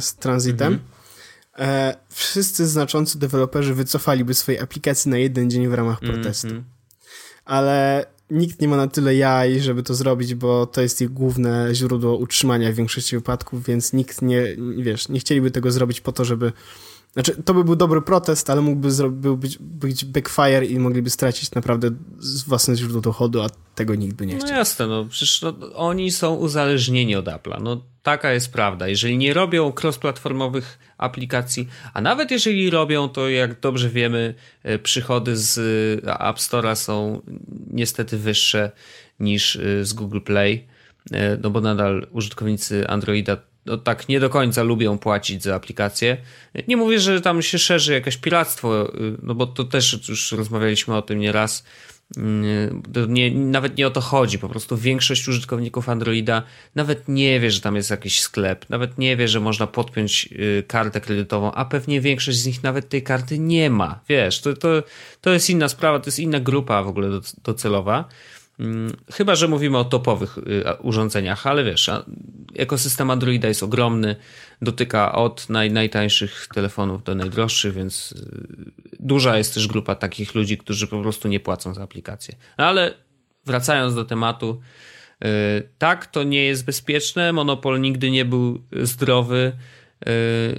z Transitem, mhm. e, wszyscy znaczący deweloperzy wycofaliby swoje aplikacje na jeden dzień w ramach protestu. Mhm. Ale nikt nie ma na tyle jaj, żeby to zrobić, bo to jest ich główne źródło utrzymania w większości wypadków, więc nikt nie, wiesz, nie chcieliby tego zrobić po to, żeby znaczy, to by był dobry protest, ale mógłby być, być backfire i mogliby stracić naprawdę własne źródło dochodu, a tego nikt by nie no chciał. No jasne, no przecież no, oni są uzależnieni od Apple'a. No taka jest prawda. Jeżeli nie robią cross-platformowych aplikacji, a nawet jeżeli robią, to jak dobrze wiemy, e, przychody z e, App Store'a są niestety wyższe niż e, z Google Play, no bo nadal użytkownicy Androida no, tak nie do końca lubią płacić za aplikacje. Nie mówię, że tam się szerzy jakieś piractwo, y, no bo to też już rozmawialiśmy o tym nieraz. Y, nie, nawet nie o to chodzi. Po prostu większość użytkowników Androida nawet nie wie, że tam jest jakiś sklep, nawet nie wie, że można podpiąć y, kartę kredytową, a pewnie większość z nich nawet tej karty nie ma. Wiesz, to, to, to jest inna sprawa, to jest inna grupa w ogóle docelowa. Mm, chyba, że mówimy o topowych y, urządzeniach, ale wiesz, ekosystem Androida jest ogromny, dotyka od naj, najtańszych telefonów do najdroższych, więc y, duża jest też grupa takich ludzi, którzy po prostu nie płacą za aplikację. Ale wracając do tematu, y, tak, to nie jest bezpieczne, monopol nigdy nie był zdrowy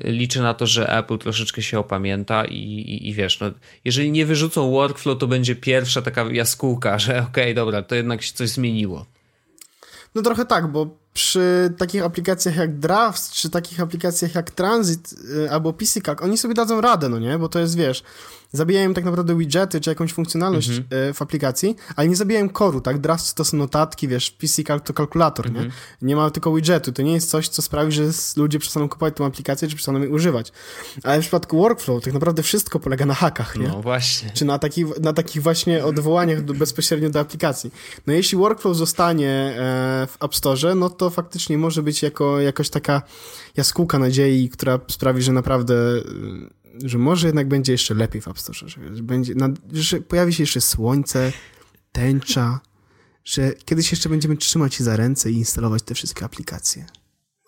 liczę na to, że Apple troszeczkę się opamięta i, i, i, wiesz, no, jeżeli nie wyrzucą workflow, to będzie pierwsza taka jaskółka, że (laughs) okej, okay, dobra, to jednak się coś zmieniło. No trochę tak, bo przy takich aplikacjach jak Drafts, czy takich aplikacjach jak Transit y, albo PCCAC, oni sobie dadzą radę, no nie? Bo to jest, wiesz, zabijają tak naprawdę widgety czy jakąś funkcjonalność mhm. E, w aplikacji, ale nie zabijają koru, tak? Drafts to są notatki, wiesz, PC to kalkulator, nie? Mhm. Nie ma tylko widgetu. To nie jest coś, co sprawi, że ludzie przestaną kupować tą aplikację, czy przestaną jej używać. Ale w przypadku workflow tak naprawdę wszystko polega na hakach, nie? No właśnie. Czy na, taki, na takich właśnie odwołaniach do, bezpośrednio do aplikacji. No jeśli workflow zostanie e, w App Store, no to faktycznie może być jako jakoś taka jaskółka nadziei, która sprawi, że naprawdę że może jednak będzie jeszcze lepiej w App Store, że, będzie, że pojawi się jeszcze słońce, tęcza, że kiedyś jeszcze będziemy trzymać się za ręce i instalować te wszystkie aplikacje.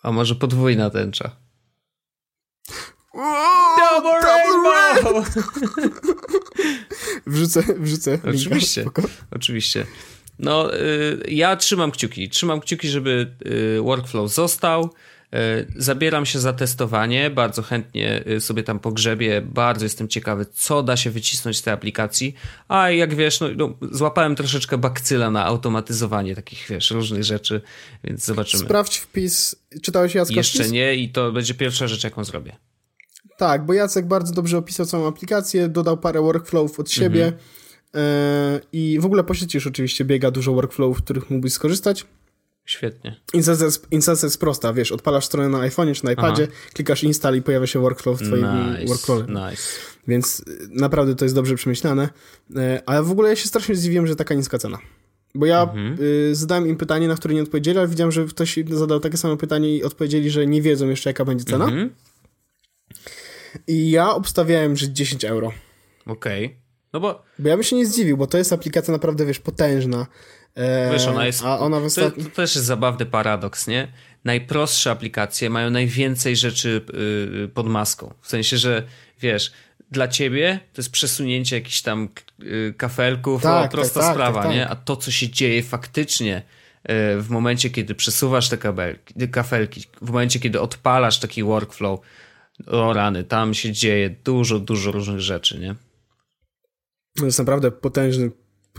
A może podwójna tęcza? Double rainbow! (laughs) wrzucę, wrzucę. Oczywiście, oczywiście. No, y, ja trzymam kciuki. Trzymam kciuki, żeby y, workflow został zabieram się za testowanie, bardzo chętnie e, sobie tam pogrzebię, bardzo jestem ciekawy, co da się wycisnąć z tej aplikacji, a jak wiesz, no, no złapałem troszeczkę bakcyla na automatyzowanie takich, wiesz, różnych rzeczy, więc zobaczymy. Sprawdź wpis, czytałeś Jacka Jeszcze wpis? nie i to będzie pierwsza rzecz, jaką zrobię. Tak, bo Jacek bardzo dobrze opisał całą aplikację, dodał parę workflowów od siebie mhm. i w ogóle po sieci już oczywiście biega dużo workflowów, w których mógłbyś skorzystać. Świetnie. Instancja jest prosta, wiesz, odpalasz stronę na iPhone czy na iPadzie, Aha. klikasz install i pojawia się workflow w twoim nice, workflowie. Nice. Więc y, naprawdę to jest dobrze przemyślane. Ale w ogóle ja się strasznie zdziwiłem, że taka niska cena. Bo ja mhm. y, zadałem im pytanie, na które nie odpowiedzieli, ale widziałem, że ktoś zadał takie samo pytanie i odpowiedzieli, że nie wiedzą jeszcze jaka będzie cena. Mhm. I ja obstawiałem, że 10 euro. Okej. Okay. No bo... Bo ja bym się nie zdziwił, bo to jest aplikacja naprawdę, wiesz, potężna. E, Wiesz, ona jest. A ona w to, to też jest zabawny paradoks, nie? Najprostsze aplikacje mają najwięcej rzeczy yy, pod maską. W sensie, że wiesz, dla ciebie to jest przesunięcie jakichś tam yy, kafelków, tak, o, tak, prosta tak, sprawa, tak, nie? Tak. A to, co się dzieje faktycznie yy, w momencie, kiedy przesuwasz te kabelki, kafelki, w momencie, kiedy odpalasz taki workflow, o rany, tam się dzieje dużo, dużo różnych rzeczy, nie? To jest naprawdę potężny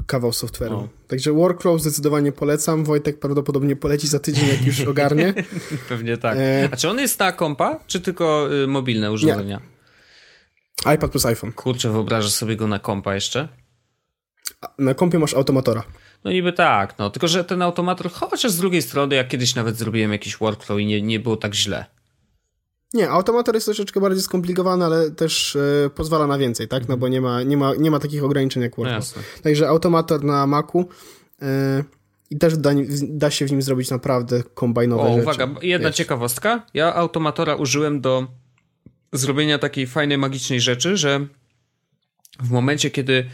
kawał software'u. No. Także workflow zdecydowanie polecam. Wojtek prawdopodobnie poleci za tydzień, jak już ogarnie. (laughs) Pewnie tak. E... A czy on jest na kompa, czy tylko y, mobilne urządzenia? Nie. iPad plus iPhone. Kurczę, wyobrażasz sobie go na kompa jeszcze? Na kompie masz automatora. No niby tak, no. Tylko, że ten automator, chociaż z drugiej strony, jak kiedyś nawet zrobiłem jakiś workflow i nie, nie było tak źle. Nie, automator jest troszeczkę bardziej skomplikowany, ale też e, pozwala na więcej, tak? No bo nie ma, nie ma, nie ma takich ograniczeń jak WordPress. Także automator na Macu e, i też da, da, się w nim zrobić naprawdę kombajnowe o, rzeczy. uwaga, jedna wiesz. ciekawostka. Ja automatora użyłem do zrobienia takiej fajnej, magicznej rzeczy, że w momencie, kiedy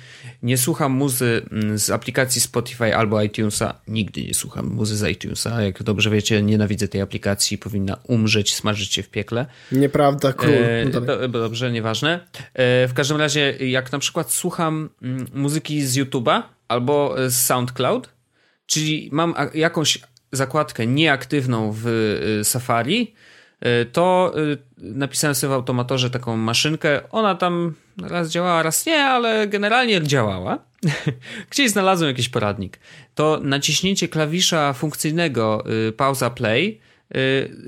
nie słucham muzy mm, z aplikacji Spotify albo iTunesa, nigdy nie słucham muzy z iTunesa. Jak dobrze wiecie, nienawidzę tej aplikacji, powinna umrzeć, smażyć się w piekle. Nieprawda, król. E, do, dobrze, nieważne. E, w każdym razie, jak na przykład słucham mm, muzyki z YouTube'a albo z SoundCloud, czyli mam jakąś zakładkę nieaktywną w y, Safari, to y, napisałem sobie w automatorze taką maszynkę. Ona tam raz działała, raz nie, ale generalnie działała. (laughs) Gdzieś znalazłem jakiś poradnik. To naciśnięcie klawisza funkcyjnego y, pauza play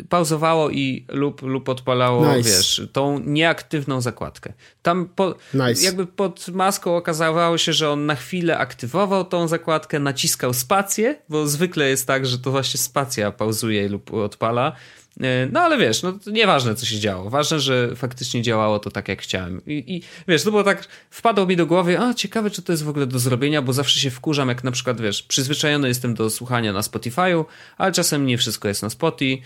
pauzowało i lub, lub odpalało, nice. wiesz, tą nieaktywną zakładkę. Tam po, nice. jakby pod maską okazało się, że on na chwilę aktywował tą zakładkę, naciskał spację, bo zwykle jest tak, że to właśnie spacja pauzuje lub odpala E, no ale wiesz, no nieważne co się działo. Ważne, że faktycznie działało to tak jak chciałem. I, I, wiesz, to było tak, wpadło mi do głowy, a ciekawe czy to jest w ogóle do zrobienia, bo zawsze się wkurzam, jak na przykład, wiesz, przyzwyczajony jestem do słuchania na Spotify'u, ale czasem nie wszystko jest na Spotify,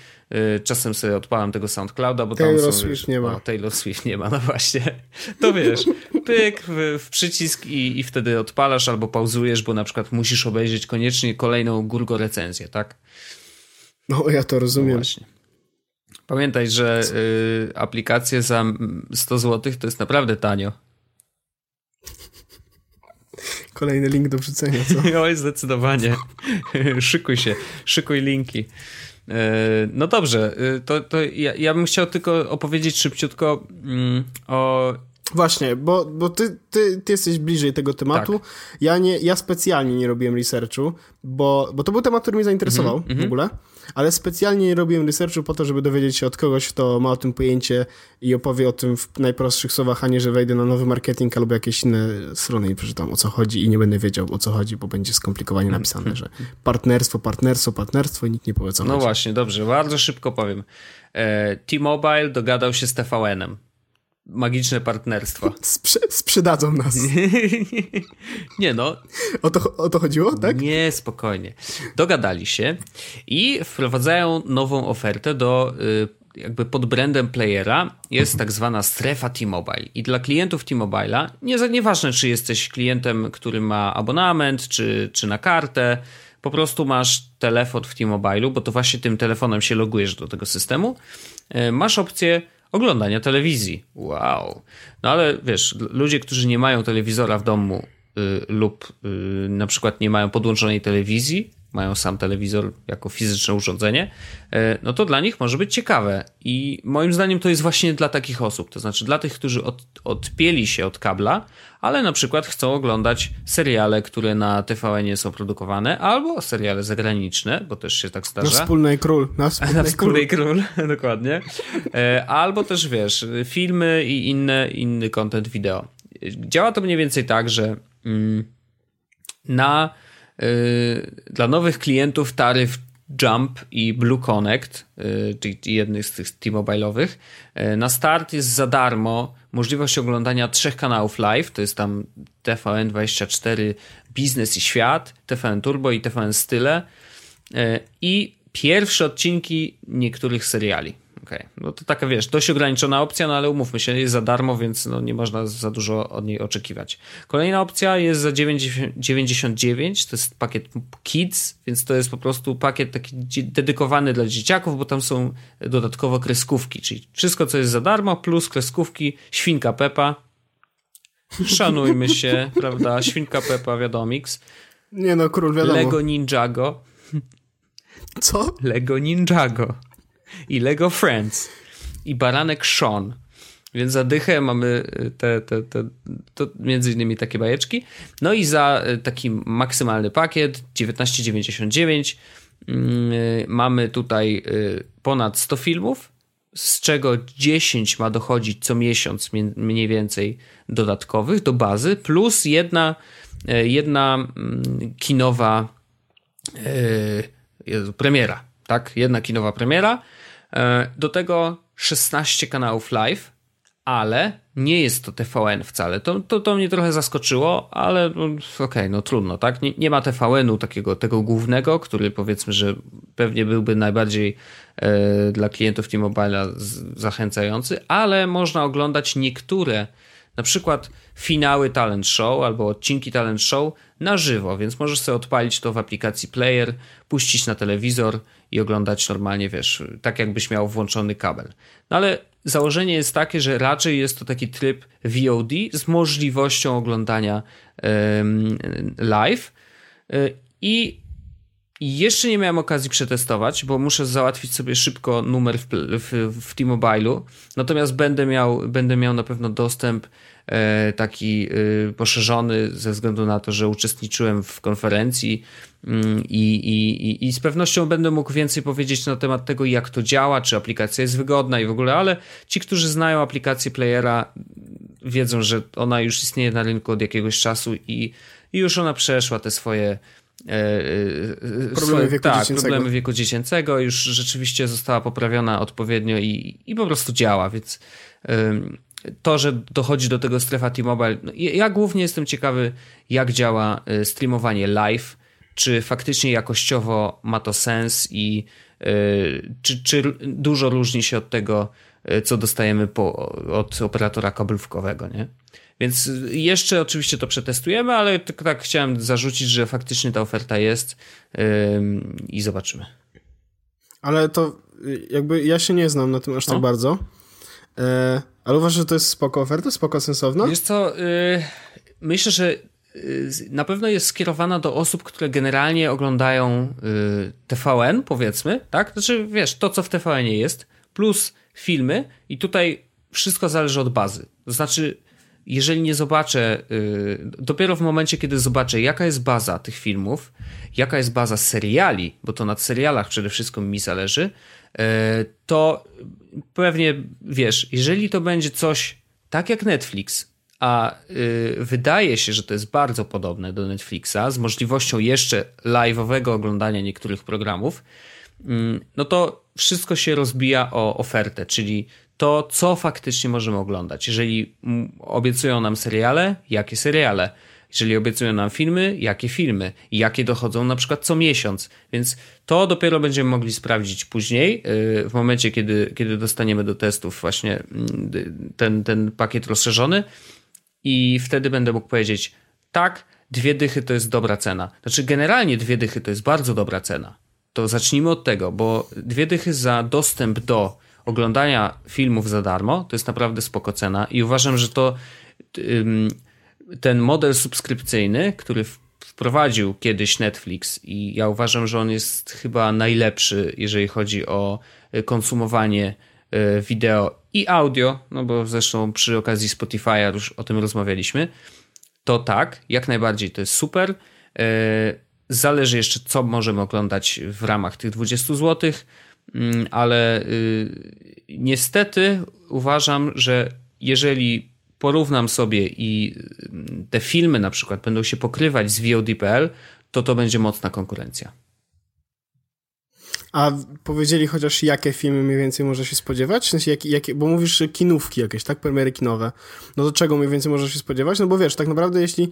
czasem sobie odpalam tego SoundClouda, bo Taylor tam są, Swift wiesz, nie ma. O, Taylor Swift nie ma, no właśnie. To wiesz, pyk w, w przycisk i, i wtedy odpalasz albo pauzujesz, bo na przykład musisz obejrzeć koniecznie kolejną Gurgo recenzję, tak? No, ja to rozumiem. No właśnie. Pamiętaj, że y, aplikacje za 100 zł to jest naprawdę tanio. (laughs) Kolejny link do wrzucenia, co? (laughs) Oj, zdecydowanie. (laughs) szykuj się, szykuj linki. Y, no dobrze, y, to, to ja, ja bym chciał tylko opowiedzieć szybciutko mm, o Właśnie, bo, bo ty, ty, ty jesteś bliżej tego tematu. Tak. Ja, nie, ja specjalnie nie robiłem researchu, bo, bo to był temat, który mnie zainteresował mm -hmm, w ogóle, ale specjalnie nie robiłem researchu po to, żeby dowiedzieć się od kogoś, kto ma o tym pojęcie i opowie o tym w najprostszych słowach, a nie, że wejdę na nowy marketing albo jakieś inne strony i przeczytam o co chodzi i nie będę wiedział o co chodzi, bo będzie skomplikowanie mhm. napisane, że partnerstwo, partnerstwo, partnerstwo i nikt nie powie co no chodzi. Właśnie, dobrze, bardzo szybko powiem. E, T-Mobile dogadał się z TVN-em magiczne partnerstwo. (laughs) Sprze sprzedadzą nas. (laughs) nie no. O to, o to chodziło, tak? Nie, spokojnie. Dogadali się i wprowadzają nową ofertę do y, jakby pod brandem playera jest tak zwana strefa T-Mobile. I dla klientów T-Mobile'a, nie, nieważne czy jesteś klientem, który ma abonament, czy, czy na kartę, po prostu masz telefon w T-Mobile'u, bo to właśnie tym telefonem się logujesz do tego systemu, y, masz opcję oglądania telewizji. Wow. No ale wiesz, ludzie, którzy nie mają telewizora w domu y, lub y, na przykład nie mają podłączonej telewizji, mają sam telewizor jako fizyczne urządzenie, e, no to dla nich może być ciekawe. I moim zdaniem to jest właśnie dla takich osób, to znaczy dla tych, którzy od, się od kabla, ale na przykład chcą oglądać seriale, które na TVN są produkowane, albo seriale zagraniczne, bo też się tak zdarza. Na wspólnej król. Na (laughs) wspólnej, na wspólnej król, król (laughs) dokładnie. E, albo też wiesz, filmy i inne, inny content wideo. Działa to mniej więcej tak, że mm, na y, dla nowych klientów taryf Jump i Blue Connect, y, czyli jednych z tych T-Mobile'owych, y, na start jest za darmo możliwość oglądania trzech kanałów live, to jest tam TVN24 Biznes i Świat, TVN Turbo i TVN Style i pierwsze odcinki niektórych seriali. Okej, okay. no to taka wiesz, dość ograniczona opcja, no ale umówmy się, jest za darmo, więc no nie można za dużo od niej oczekiwać. Kolejna opcja jest za 99, to jest pakiet Kids, więc to jest po prostu pakiet taki dedykowany dla dzieciaków, bo tam są dodatkowo kreskówki, czyli wszystko, co jest za darmo, plus kreskówki, świnka Pepa. Szanujmy się, (laughs) prawda? Świnka Pepa, wiadomix. Nie no, król wiadomo. Lego Ninjago. Co? Lego Ninjago i Lego Friends i Baranek Sean. Więc za dychę mamy y, te, te, te, między innymi takie bajeczki. No i za y, taki maksymalny pakiet 19,99 mm, y, mamy tutaj ponad 100 filmów, z czego 10 ma dochodzić co miesiąc mniej więcej dodatkowych do bazy, plus jedna, jedna mm, kinowa premiera, tak? Jedna kinowa premiera do tego 16 kanałów live, ale nie jest to TVN wcale. To, to, to mnie trochę zaskoczyło, ale no, okej, okay, no trudno, tak? Nie, nie ma TVN-u takiego, tego głównego, który powiedzmy, że pewnie byłby najbardziej e, dla klientów T-Mobile'a zachęcający, ale można oglądać niektóre na przykład finały talent show albo odcinki talent show na żywo, więc możesz sobie odpalić to w aplikacji Player, puścić na telewizor i oglądać normalnie, wiesz, tak jakbyś miał włączony kabel. No ale założenie jest takie, że raczej jest to taki tryb VOD z możliwością oglądania live y, i jeszcze nie miałem okazji przetestować, bo muszę załatwić sobie szybko numer w, w, w T-Mobile'u. Natomiast będę miał, będę miał na pewno dostęp e, taki e, poszerzony ze względu na to, że uczestniczyłem w konferencji mm, i, i, i z pewnością będę mógł więcej powiedzieć na temat tego, jak to działa, czy aplikacja jest wygodna i w ogóle, ale ci, którzy znają aplikację Playera, wiedzą, że ona już istnieje na rynku od jakiegoś czasu i, i już ona przeszła te swoje problemy wieku tak, dziecięcego. problemy wieku dziecięcego już rzeczywiście została poprawiona odpowiednio i, i po prostu działa, więc to, że dochodzi do tego strefa T-Mobile, no, ja głównie jestem ciekawy, jak działa e, streamowanie live, czy faktycznie jakościowo ma to sens i czy, czy dużo różni się od tego, co dostajemy po, od operatora kablówkowego, nie? Więc jeszcze oczywiście to przetestujemy, ale tylko tak chciałem zarzucić, że faktycznie ta oferta jest yy, i zobaczymy. Ale to jakby ja się nie znam na tym aż tak no. bardzo. E, ale uważasz, że to jest spoko oferta, spoko sensowna? Wiesz co, yy, myślę, że y, na pewno jest skierowana do osób, które generalnie oglądają y, TVN, powiedzmy, tak? Znaczy, wiesz, to co w TVN jest, plus filmy i tutaj wszystko zależy od bazy. To znaczy, jeżeli nie zobaczę, yy, dopiero w momencie, kiedy zobaczę, jaka jest baza tych filmów, jaka jest baza seriali, bo to nad serialach przede wszystkim mi zależy, yy, to pewnie wiesz, jeżeli to będzie coś tak jak Netflix, a yy, wydaje się, że to jest bardzo podobne do Netflixa, z możliwością jeszcze live'owego oglądania niektórych programów, mm, no to wszystko się rozbija o ofertę, czyli to, co faktycznie możemy oglądać. Jeżeli obiecują nam seriale, jakie seriale? Jeżeli obiecują nam filmy, jakie filmy? I jakie dochodzą na przykład co miesiąc? Więc to dopiero będziemy mogli sprawdzić później, y, w momencie, kiedy, kiedy dostaniemy do testów właśnie mm, ten, ten pakiet rozszerzony i wtedy będę mógł powiedzieć, tak, dwie dychy to jest dobra cena. Znaczy, generalnie dwie dychy to jest bardzo dobra cena. To zacznijmy od tego, bo dwie dychy za dostęp do oglądania filmów za darmo, to jest naprawdę spoko cena i uważam, że to ten model subskrypcyjny, który wprowadził kiedyś Netflix i ja uważam, że on jest chyba najlepszy, jeżeli chodzi o konsumowanie wideo i audio, no bo zresztą przy okazji Spotify'a już o tym rozmawialiśmy, to tak, jak najbardziej to jest super. Zależy jeszcze, co możemy oglądać w ramach tych 20 zł, mm, ale y, niestety uważam, że jeżeli porównam sobie i y, te filmy na przykład będą się pokrywać z VOD.pl, to to będzie mocna konkurencja. A powiedzieli chociaż jakie filmy mniej więcej może się spodziewać? W sensie jakie, jakie, bo mówisz kinówki jakieś, tak? Premiery kinowe. No to czego mniej więcej może się spodziewać? No bo wiesz, tak naprawdę jeśli,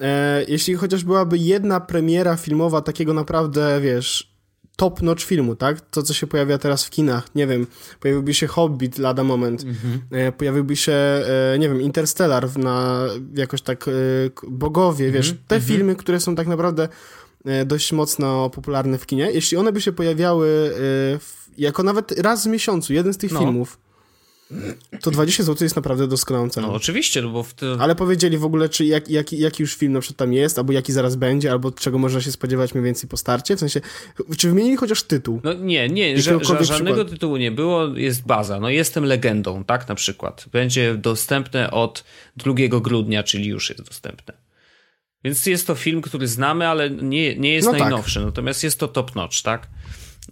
e, jeśli chociaż byłaby jedna premiera filmowa takiego naprawdę, wiesz, top notch filmu, tak? To, co się pojawia teraz w kinach, nie wiem, pojawiłby się Hobbit lada moment, mhm. e, pojawiłby się, e, nie wiem, Interstellar na jakoś tak e, Bogowie, mhm. wiesz, te mhm. filmy, które są tak naprawdę dość mocno popularne w kinie. Jeśli one by się pojawiały e, jako nawet raz w miesiącu, jeden z tych no. filmów, to 20 zł jest naprawdę doskonałą ceną. No oczywiście, no bo w tym... Ale powiedzieli w ogóle, czy jak, jak, jaki już film na przykład tam jest, albo jaki zaraz będzie, albo czego można się spodziewać mniej więcej po starcie? W sensie, czy wymienili chociaż tytuł? No nie, nie, że, że żadnego przykład. tytułu nie było, jest baza. No jestem legendą, tak na przykład. Będzie dostępne od 2 grudnia, czyli już jest dostępne. Więc jest to film, który znamy, ale nie, nie jest no tak. najnowszy. Tak. Natomiast jest to top notch, tak?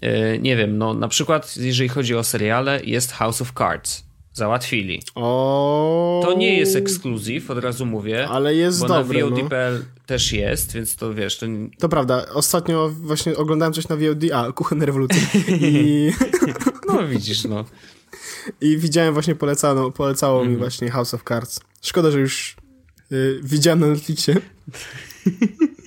E, nie wiem, no na przykład jeżeli chodzi o seriale, jest House of Cards. Załatwili. O... To nie jest ekskluzyw, od razu mówię. Ale jest bo dobre, na VOD.pl no. też jest, więc to wiesz... To... to prawda. Ostatnio właśnie oglądałem coś na VOD, a Kuchenne Rewolucji. I... (laughs) no widzisz, no. I widziałem właśnie polecano, polecało mm -hmm. mi mhm. właśnie House of Cards. Szkoda, że już y, widziałem na Netflixie. (laughs)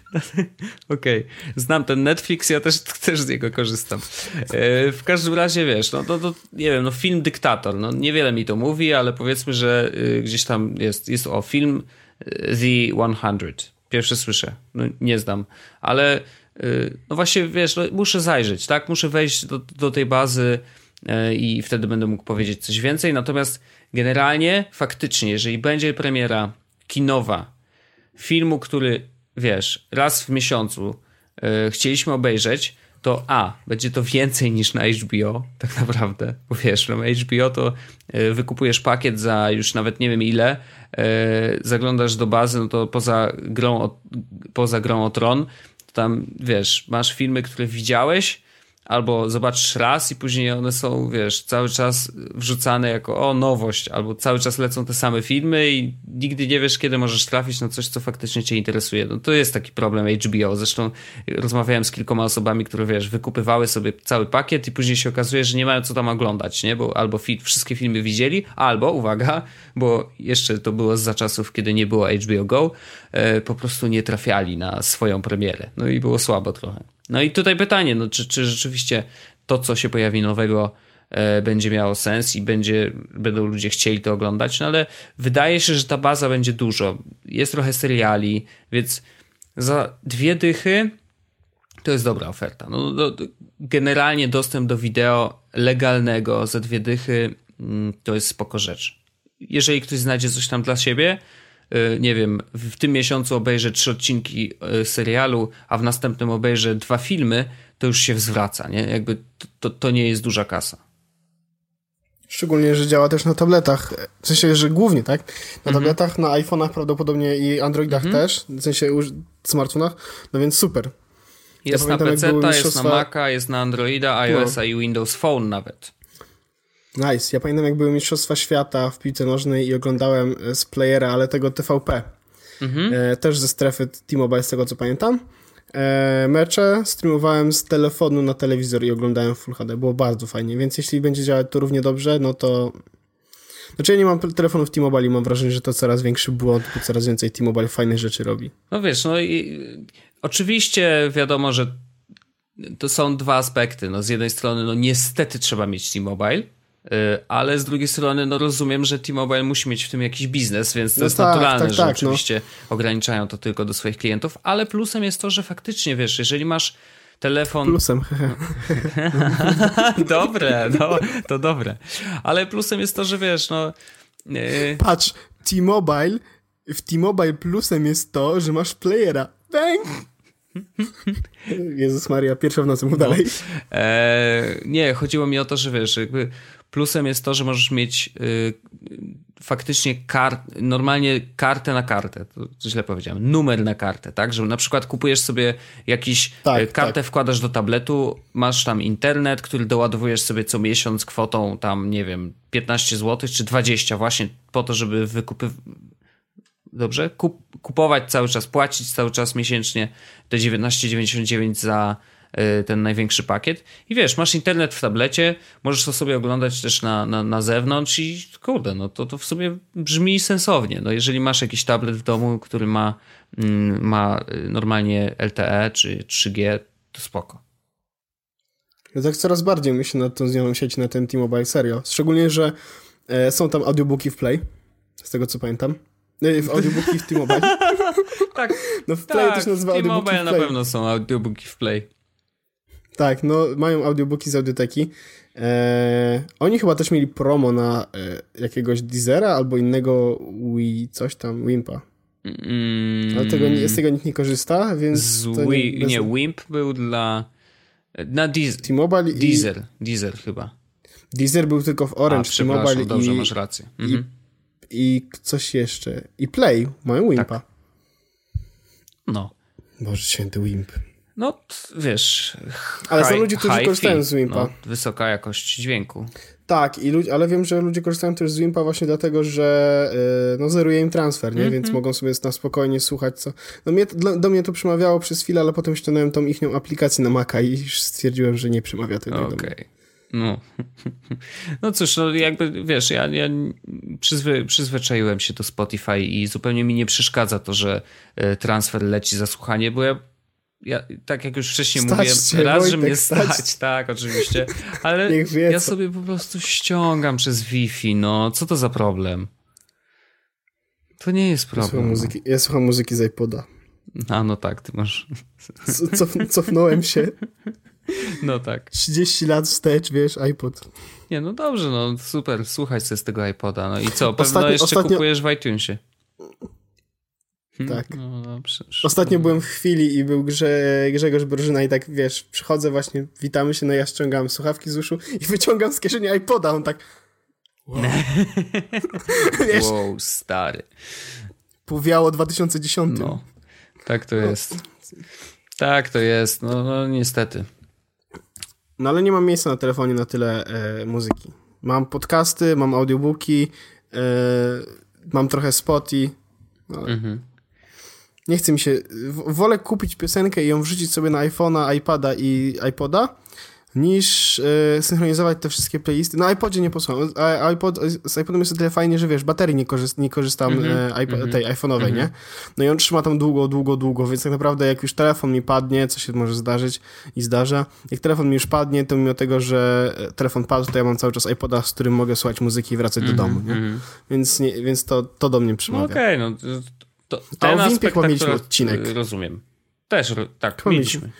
(laughs) Okej, okay. znam ten Netflix, ja też, (laughs) też z niego korzystam. E, w każdym razie, wiesz, no to, to, nie wiem, no film Dyktator, no niewiele mi to mówi, ale powiedzmy, że y, gdzieś tam jest, jest o film y, The 100. Pierwszy słyszę, no nie znam, ale y, no właśnie, wiesz, no, muszę zajrzeć, tak? Muszę wejść do, do tej bazy e, i wtedy będę mógł powiedzieć coś więcej, natomiast generalnie, faktycznie, jeżeli będzie premiera kinowa filmu, który wiesz, raz w miesiącu yy, chcieliśmy obejrzeć, to a, będzie to więcej niż na HBO, tak naprawdę, bo wiesz, na HBO to yy, wykupujesz pakiet za już nawet nie wiem ile, yy, zaglądasz do bazy, no to poza grą o, poza grą o Tron, to tam, wiesz, masz filmy, które widziałeś, albo zobaczysz raz i później one są, wiesz, cały czas wrzucane jako o nowość, albo cały czas lecą te same filmy i nigdy nie wiesz, kiedy możesz trafić na coś, co faktycznie cię interesuje. No to jest taki problem HBO. Zresztą rozmawiałem z kilkoma osobami, które, wiesz, wykupywały sobie cały pakiet i później się okazuje, że nie mają co tam oglądać, nie? Bo albo fi wszystkie filmy widzieli, albo, uwaga, bo jeszcze to było za czasów, kiedy nie było HBO Go, e, po prostu nie trafiali na swoją premierę. No i było słabo trochę. No i tutaj pytanie, no, czy, czy rzeczywiście to, co się pojawi nowego, e, będzie miało sens i będzie, będą ludzie chcieli to oglądać, no ale wydaje się, że ta baza będzie dużo. Jest trochę seriali, więc za dwie dychy to jest dobra oferta. No, do, generalnie dostęp do wideo legalnego za dwie dychy mm, to jest spoko rzecz. Jeżeli ktoś znajdzie coś tam dla siebie, nie wiem, w tym miesiącu obejrzę trzy odcinki y, serialu, a w następnym obejrzę dwa filmy, to już się zwraca, nie? Jakby to, to, nie jest duża kasa. Szczególnie, że działa też na tabletach. W sensie, że głównie, tak? Na mhm. tabletach, na iPhone'ach prawdopodobnie i Androidach mhm. też, w sensie smartfonach, no więc super. Jest ja na PC, jest na Maca, jest na Androida, iOS no. i Windows Phone nawet. Nice. Ja pamiętam, jak były Mistrzostwa Świata w piłce nożnej i oglądałem e, z playera, ale tego TVP. Mhm. E, też ze strefy T-Mobile, z tego co pamiętam. E, mecze streamowałem z telefonu na telewizor i oglądałem Full HD. Było bardzo fajnie, więc jeśli będzie działać to równie dobrze, no to... Znaczy ja nie mam telefonów T-Mobile i mam wrażenie, że to coraz większy błąd, bo coraz więcej T-Mobile fajnych rzeczy robi. No wiesz, no i oczywiście wiadomo, że to są dwa aspekty. No z jednej strony, no niestety trzeba mieć T-Mobile, ale z drugiej strony no rozumiem, że T-Mobile musi mieć w tym jakiś biznes, więc to no jest tak, naturalne, tak, że tak, no. oczywiście no. ograniczają to tylko do swoich klientów, ale plusem jest to, że faktycznie, wiesz, jeżeli masz telefon... Plusem. (laughs) (laughs) dobre, no, to dobre. Ale plusem jest to, że wiesz, no... Yy... Patrz, T-Mobile w T-Mobile plusem jest to, że masz playera. Bang! (laughs) Jezus Maria, pierwsza w nocy, mów no. dalej. Eee, nie, chodziło mi o to, że wiesz, jakby plusem jest to, że możesz mieć y, faktycznie kart, normalnie kartę na kartę, to źle powiedziałem, numer na kartę, tak, że na przykład kupujesz sobie jakiś tak, y, kartę, tak. wkładasz do tabletu, masz tam internet, który doładowujesz sobie co miesiąc kwotą tam, nie wiem, 15 zł czy 20 właśnie po to, żeby wykupy dobrze, Kup, kupować cały czas, płacić cały czas miesięcznie te 19,99 za y, ten największy pakiet. I wiesz, masz internet w tablecie, możesz to sobie oglądać też na, na, na zewnątrz i kurde, no to, to w sumie brzmi sensownie. No jeżeli masz jakiś tablet w domu, który ma, mm, ma y, normalnie LTE czy 3G, to spoko. Ja tak coraz bardziej myślę nad tą zmianą sieci na ten T-Mobile, serio. Szczególnie, że e, są tam audiobooki w Play, z tego co pamiętam. W audiobooki w T-Mobile. (laughs) tak. No w Play tak, też nazywa audiobooki w Play. na pewno są audiobooki w Play. Tak, no mają audiobooki z audioteki. Eee, oni chyba też mieli promo na e, jakiegoś Deezera albo innego Wii, coś tam, Wimpa. Mm. Ale tego, z tego nikt nie korzysta, więc... Z Wii, nie, bez... nie, Wimp był dla... Na Deezer. T-Mobile i... Deezer, Deezer chyba. Deezer był tylko w Orange, T-Mobile dobrze, i... masz rację. Mhm. I i coś jeszcze. I Play mają Wimpa. Tak. No. Boże święty Wimp. No, wiesz. Ale są ludzie, którzy korzystają z Wimpa. No, wysoka jakość dźwięku. Tak, i ludzie, ale wiem, że ludzie korzystają też z Wimpa właśnie dlatego, że yy, no, zeruje im transfer, nie? Mm -hmm. Więc mogą sobie na spokojnie słuchać, co. No, mnie, do, do, mnie to przemawiało przez chwilę, ale potem ściągnąłem tą ichnią aplikację na Maca i stwierdziłem, że nie przemawia tego Okej. Okay. No. (laughs) no cóż, no jakby wiesz, ja, ja przyzwy, przyzwyczaiłem się do Spotify i zupełnie mi nie przeszkadza to, że e, transfer leci za słuchanie, bo ja, ja tak jak już wcześniej stać mówiłem, cię, raz, że mnie stać. stać, tak, oczywiście, ale (laughs) ja sobie po prostu ściągam przez Wi-Fi, no co to za problem? To nie jest problem. Ja słucham muzyki, ja słucham muzyki z iPoda. A no tak, ty masz. Cof, cofnąłem się. (laughs) No tak. 30 lat wstecz, wiesz, iPod. Nie, no dobrze, no super, słuchaj sobie z tego iPoda. No i co, (laughs) pewno ostatnio, jeszcze ostatnio... kupujesz w iTunesie. Hmm? Tak. No, dobrze, Ostatnio byłem w chwili i był Grze, Grzegorz Brożyna i tak, wiesz, przychodzę właśnie, witamy się, no ja ściągam słuchawki z uszu i (laughs) wyciągam z kieszeni iPoda, on tak wow. (laughs) wiesz, wow, stary. Powiało 2010. No, tak to jest. Tak to jest, no, no niestety. No ale nie mam miejsca na telefonie na tyle e, muzyki. Mam podcasty, mam audiobooki, e, mam trochę spoty. No, mhm. Nie chce mi się. Wolę kupić piosenkę i ją wrzucić sobie na iPhone'a, iPada i iPoda, niż e, synchronizować te wszystkie playlisty. Na iPodzie nie posłucham. iPod, z iPodem jest o tyle fajnie, że wiesz, baterii nie, korzyst, nie korzystam mm -hmm. e, iPod, mm -hmm. tej iPhone'owej, mm -hmm. nie? No i on trzyma tam długo, długo, długo, więc tak naprawdę jak już telefon mi padnie, co się może zdarzyć i zdarza, jak telefon mi już padnie, to mimo tego, że telefon padł, to ja mam cały czas iPoda, z którym mogę słuchać muzyki i wracać do mhm, domu, nie? Mhm. Więc, nie, więc to, to do mnie przemawia. No okej, okay, no to, ten A o Wimpie chyba mieliśmy odcinek. Rozumiem. Też, tak, mieliśmy.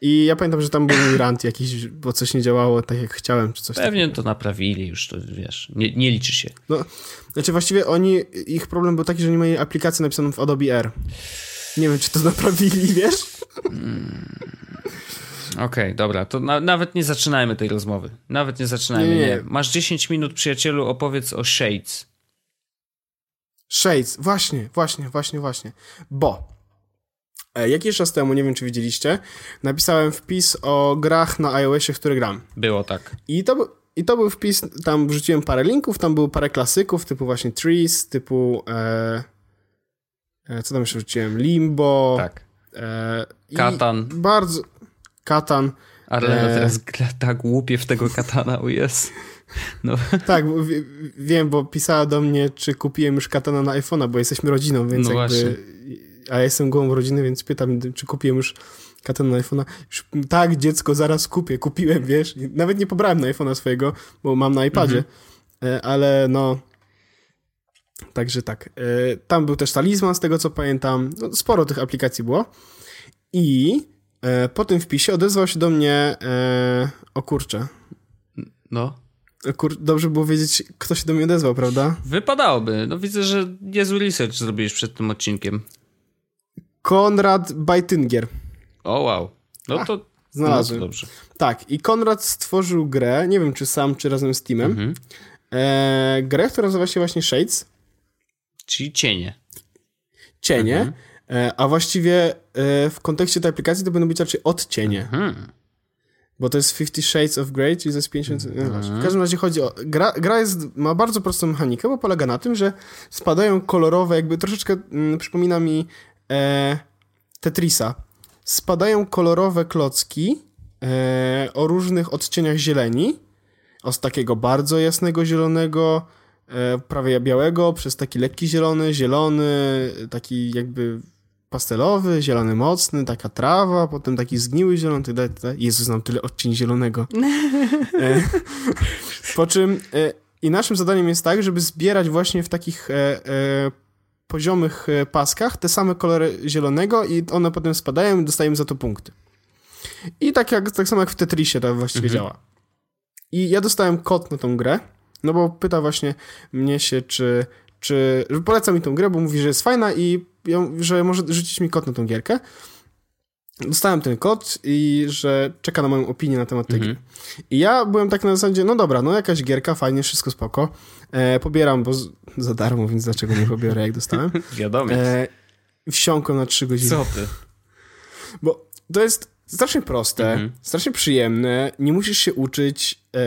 I ja pamiętam, że tam był rant jakiś, bo coś nie działało tak jak chciałem, czy coś Pewnie takiego. to naprawili już, to wiesz, nie, nie liczy się. No, znaczy właściwie oni, ich problem był taki, że nie mieli aplikacji napisaną w Adobe R. Nie wiem, czy to (laughs) naprawili, wiesz? Hmm. Okej, okay, dobra, to na, nawet nie zaczynajmy tej rozmowy. Nawet nie zaczynajmy, nie, nie. nie. Masz 10 minut, przyjacielu, opowiedz o Shades. Shades, właśnie, właśnie, właśnie, właśnie. Bo E, jakiś czas temu, nie wiem czy widzieliście, napisałem wpis o grach na iOSie, w które gram. Było tak. I to, i to był wpis, tam wrzuciłem parę linków, tam było parę klasyków, typu właśnie Trees, typu e, e, co tam jeszcze wrzuciłem? Limbo. Tak. E, Katan. Bardzo... Katan. Arlena e, teraz gra tak głupie w tego Katana, o jest. No. Tak, wiem, bo pisała do mnie, czy kupiłem już Katana na iPhone'a, bo jesteśmy rodziną, więc no jakby... Właśnie a ja jestem głową rodziny, więc pytam, czy kupiłem już katana na iPhone'a. Tak, dziecko, zaraz kupię. Kupiłem, wiesz. Nawet nie pobrałem na iPhone'a swojego, bo mam na iPadzie. Mhm. E, ale no... Także tak. E, tam był też talizman, z tego co pamiętam. No, sporo tych aplikacji było. I e, po tym wpisie odezwał się do mnie... O kurczę. No. Kur... Dobrze było wiedzieć, kto się do mnie odezwał, prawda? Wypadałoby. No widzę, że niezły research zrobiłeś przed tym odcinkiem. Konrad Bajtyngier. O, wow. No to... Znalazłem. No dobrze. Tak, i Konrad stworzył grę, nie wiem czy sam, czy razem z teamem, mhm. e, grę, która nazywa się właśnie Shades. Czyli cienie. Cienie, mhm. e, a właściwie e, w kontekście tej aplikacji to będą być raczej odcienie. Mhm. Bo to jest Fifty Shades of Grey, czyli to jest 50... Mhm. W każdym razie chodzi o... Gra, gra jest, ma bardzo prostą mechanikę, bo polega na tym, że spadają kolorowe, jakby troszeczkę mm, przypomina mi e, Tetrisa. Spadają kolorowe klocki e, o różnych odcieniach zieleni. Od takiego bardzo jasnego zielonego, e, prawie białego, przez taki lekki zielony, zielony, taki jakby pastelowy, zielony mocny, taka trawa, potem taki zgniły zielony, tak dalej, tak Jezus, znam tyle odcieni zielonego. (laughs) E, po czym e, i naszym zadaniem jest tak, żeby zbierać właśnie w takich e, e poziomych e, paskach te same kolory zielonego i one potem spadają i dostajemy za to punkty. I tak, jak, tak samo jak w Tetrisie to właściwie mhm. działa. I ja dostałem kod na tą grę, no bo pyta właśnie mnie się, czy, czy poleca mi tą grę, bo mówi, że jest fajna i że może rzucić mi kod na tą gierkę. Dostałem ten kod i że czeka na moją opinię na temat tej mhm. gry. I ja byłem tak na zasadzie, no dobra, no jakaś gierka, fajnie, wszystko spoko. E, pobieram, bo z, za darmo, więc dlaczego nie pobiorę, jak dostałem. (laughs) Wiadomo. E, wsiąkłem na 3 godziny. Co ty? Bo to jest strasznie proste, mhm. strasznie przyjemne, nie musisz się uczyć e,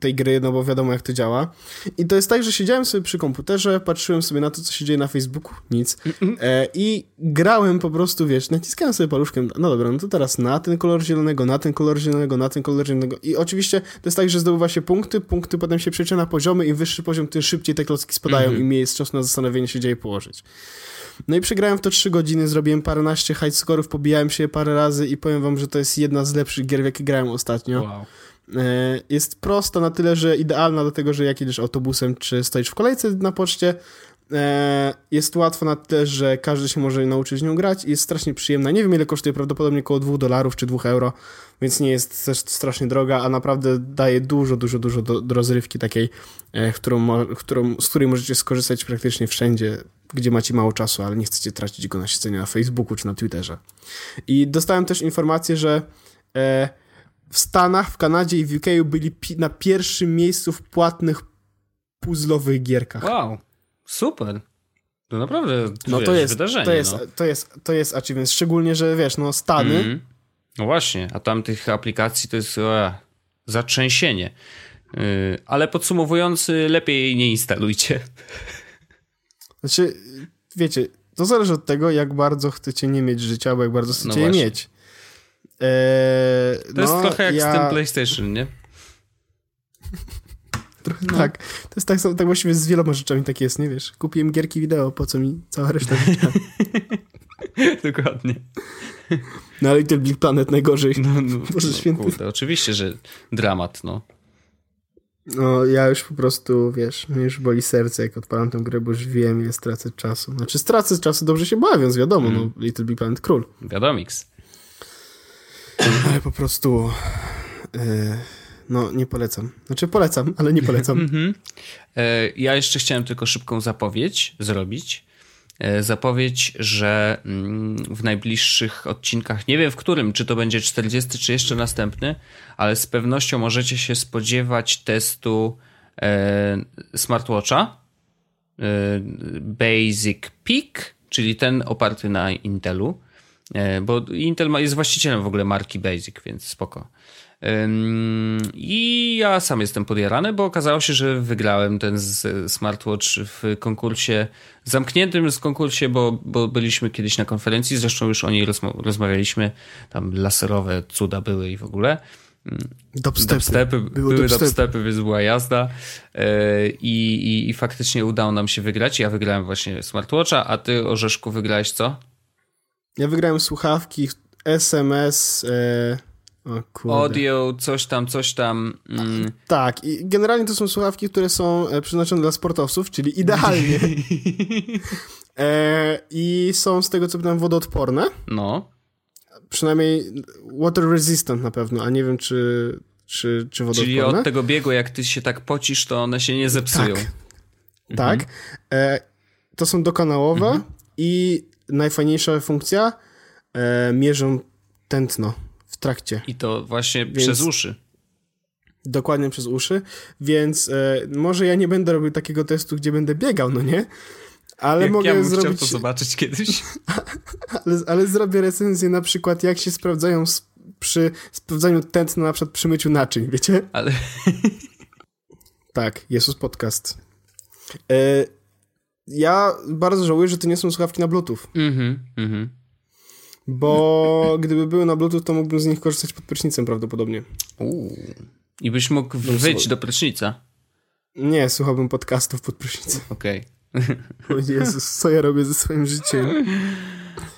tej gry, no bo wiadomo jak to działa. I to jest tak, że siedziałem sobie przy komputerze, patrzyłem sobie na to, co się dzieje na Facebooku, nic, mhm. e, i grałem po prostu, wiesz, naciskałem sobie paluszkiem, no dobra, no to teraz na ten kolor zielonego, na ten kolor zielonego, na ten kolor zielonego i oczywiście to jest tak, że zdobywa się punkty, punkty potem się przelicza na poziomy, im wyższy poziom, tym szybciej te klocki spadają mhm. i mi jest czas na zastanowienie się, gdzie je położyć. No i przegrałem w to 3 godziny, zrobiłem paręnaście high score'ów, pobijałem się parę razy i powiem wam, że to jest jedna z lepszych gier, w jakie grałem ostatnio. Wow. E, jest prosta na tyle, że idealna do tego, że jak jedziesz autobusem czy stoisz w kolejce na poczcie, e, jest łatwa na tyle, że każdy się może nauczyć nią grać i jest strasznie przyjemna. Nie wiem ile kosztuje, prawdopodobnie około 2 dolarów czy 2 euro, więc nie jest też strasznie droga, a naprawdę daje dużo, dużo, dużo do, do rozrywki takiej, e, którą, którą, z której możecie skorzystać praktycznie wszędzie, gdzie macie mało czasu, ale nie chcecie tracić go na siedzenie na Facebooku czy na Twitterze. I dostałem też informację, że e, w Stanach, w Kanadzie i w UK byli pi na pierwszym miejscu w płatnych puzzlowych gierkach. Wow, super. To naprawdę no wiesz, to jest, wydarzenie. To jest, no. to, jest, to jest achievement, szczególnie, że wiesz, no Stany... Mm. No właśnie, a tam tych aplikacji to jest o, zatrzęsienie. Yy, ale podsumowując, lepiej nie instalujcie. Znaczy, wiecie, to zależy od tego, jak bardzo chcecie nie mieć życia, albo jak bardzo chcecie no je mieć. Eee, to no, jest trochę jak ja... z tym PlayStation, nie? (laughs) Trochę no. tak. To jest tak, tak właściwie z wieloma rzeczami tak jest, nie wiesz? Kupiłem gierki wideo, po co mi cała reszta życia? (laughs) Dokładnie. No Little Big Planet najgorzej. No, no, (laughs) Boże no, święty. Kurde, oczywiście, że dramat, no. No, ja już po prostu, wiesz, mnie już boli serce, jak odpalam tę grę, bo już wiem, ile stracę czasu. Znaczy, stracę czasu dobrze się bawiąc, wiadomo, mm. no, Little Big Planet król. Wiadomix. (clears throat) Ale po prostu... Yy, no, nie polecam. Znaczy, polecam, ale nie polecam. (laughs) Mhm. E, ja jeszcze chciałem tylko szybką zapowiedź zrobić. E, zapowiedź, że mm, w najbliższych odcinkach, nie wiem w którym, czy to będzie 40, czy jeszcze następny, ale z pewnością możecie się spodziewać testu e, smartwatcha e, Basic Peak, czyli ten oparty na Intelu, bo Intel jest właścicielem w ogóle marki Basic, więc spoko. I ja sam jestem podjarany, bo okazało się, że wygrałem ten smartwatch w konkursie, zamkniętym z konkursie, bo, bo byliśmy kiedyś na konferencji, zresztą już o niej rozmawialiśmy, tam laserowe cuda były i w ogóle. Dubstepy. dubstepy były dubstepy. dubstepy, więc była jazda e, I, i, i faktycznie udało nam się wygrać. Ja wygrałem właśnie smartwatcha, a ty, Orzeszku, wygrałeś co? Ja wygrałem słuchawki, SMS... E Audio, coś tam, coś tam. Mm. Tak, i generalnie to są słuchawki, które są e, przeznaczone dla sportowców, czyli idealnie. (laughs) e, I są z tego co pytam wodoodporne. No. Przynajmniej water resistant na pewno, a nie wiem czy, czy, czy wodoodporne. Czyli od tego biegu, jak ty się tak pocisz, to one się nie zepsują. Tak. Mhm. tak. E, to są dokanałowe mhm. i najfajniejsza funkcja, e, mierzą tętno trakcie. I to właśnie Więc... przez uszy. Dokładnie przez uszy, więc e, może ja nie będę robił takiego testu, gdzie będę biegał, no nie? Ale jak mogę ja bym zrobić. chciał to zobaczyć kiedyś. (laughs) ale, ale zrobię recenzję na przykład, jak się sprawdzają przy sprawdzaniu tętna na przykład przy myciu naczyń, wiecie? Ale. (laughs) tak, Jezus Podcast. E, ja bardzo żałuję, że to nie są słuchawki na Bluetooth. Mhm, mhm. Bo gdyby były na Bluetooth, to mógłbym z nich korzystać pod prysznicem prawdopodobnie. Uuu. I byś mógł no, wyjść do prysznica. Nie, słuchałbym podcastów pod prysznicem. Okej. Okay. O Jezus, co ja robię ze swoim życiem?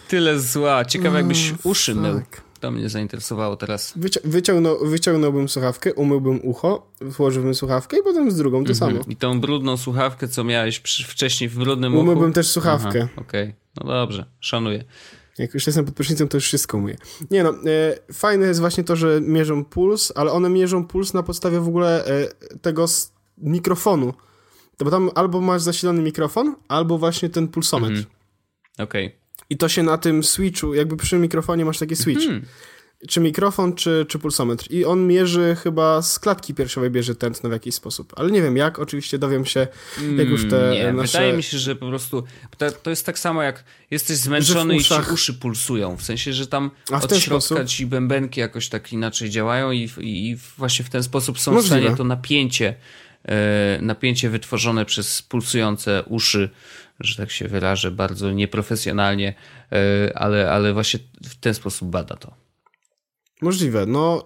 Tyle zła. Ciekawe, jakbyś oh, uszy mył. To mnie zainteresowało teraz. Wyci wyciągnął, wyciągnąłbym słuchawkę, umyłbym ucho, włożyłbym słuchawkę i potem z drugą to mhm. samo. I tą brudną słuchawkę, co miałeś wcześniej w brudnym uchu? Umyłbym też słuchawkę. Okej, okay. no dobrze, szanuję. Jak już jestem pod prysznicem, to już wszystko umyję. Nie no, e, fajne jest właśnie to, że mierzą puls, ale one mierzą puls na podstawie w ogóle e, tego mikrofonu. To bo tam albo masz zasilony mikrofon, albo właśnie ten pulsometr. Mhm. Okej. Okay. I to się na tym switchu, jakby przy mikrofonie masz taki switch. Mhm czy mikrofon, czy, czy pulsometr. I on mierzy chyba z klatki piersiowej bierze tętno w jakiś sposób. Ale nie wiem jak, oczywiście dowiem się, jak już te nie, nasze... Wydaje mi się, że po prostu to, jest tak samo jak jesteś zmęczony uszach... i ci uszy pulsują. W sensie, że tam od środka sposób? ci bębenki jakoś tak inaczej działają i, i, i właśnie w ten sposób są Możliwe. w stanie to napięcie, e, napięcie wytworzone przez pulsujące uszy że tak się wyrażę, bardzo nieprofesjonalnie, e, ale, ale właśnie w ten sposób bada to. Możliwe. No,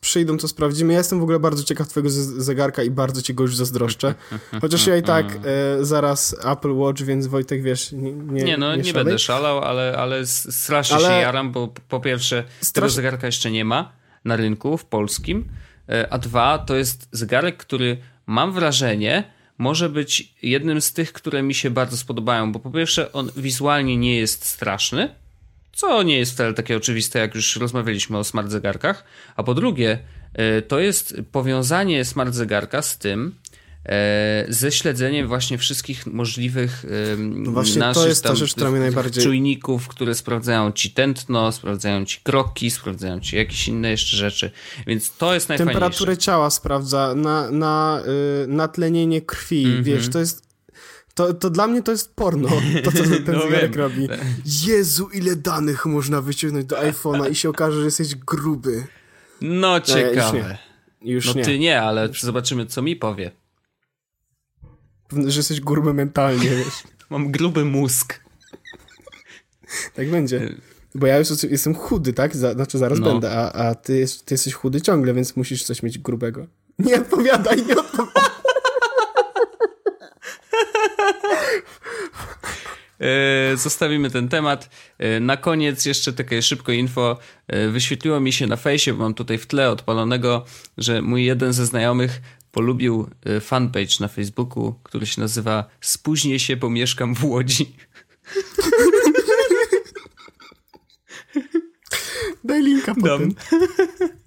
przyjdą, to sprawdzimy. Ja jestem w ogóle bardzo ciekaw twojego zegarka i bardzo ci go już zazdroszczę. (laughs) Chociaż ja i tak e, zaraz Apple Watch, więc Wojtek, wiesz, nie Nie, nie no, nie, nie będę szalał, ale, ale strasznie ale... się jaram, bo po pierwsze Strasz... tego zegarka jeszcze nie ma na rynku w polskim, e, a dwa, to jest zegarek, który mam wrażenie, może być jednym z tych, które mi się bardzo spodobają, bo po pierwsze on wizualnie nie jest straszny, co nie jest wcale takie oczywiste, jak już rozmawialiśmy o smart zegarkach. A po drugie, e, to jest powiązanie smart zegarka z tym, e, ze śledzeniem właśnie wszystkich możliwych no właśnie naszych to jest ta rzecz, która mnie najbardziej... czujników, które sprawdzają ci tętno, sprawdzają ci kroki, sprawdzają ci jakieś inne jeszcze rzeczy, więc to jest najfajniejsze. Temperaturę ciała sprawdza, na, na y, natlenienie krwi, mm -hmm. wiesz, to jest to, to dla mnie to jest porno, to co ten (laughs) no zegarek robi. Jezu, ile danych można wyciągnąć do iPhone'a i się okaże, że jesteś gruby. No ciekawe. już nie. Już no nie. ty nie, ale zobaczymy co mi powie. Że jesteś gruby mentalnie, wiesz. (laughs) Mam gruby mózg. Tak będzie. Bo ja już jestem chudy, tak? Znaczy zaraz no. będę, a, a ty, jest, ty jesteś chudy ciągle, więc musisz coś mieć grubego. Nie odpowiadaj, nie odpowiadaj. E, zostawimy ten temat. E, na koniec jeszcze takie szybko info. E, wyświetliło mi się na fejsie, bo mam tutaj w tle odpalonego, że mój jeden ze znajomych polubił fanpage na Facebooku, który się nazywa Spóźnię się, bo mieszkam w Łodzi. Daj linka potem. E,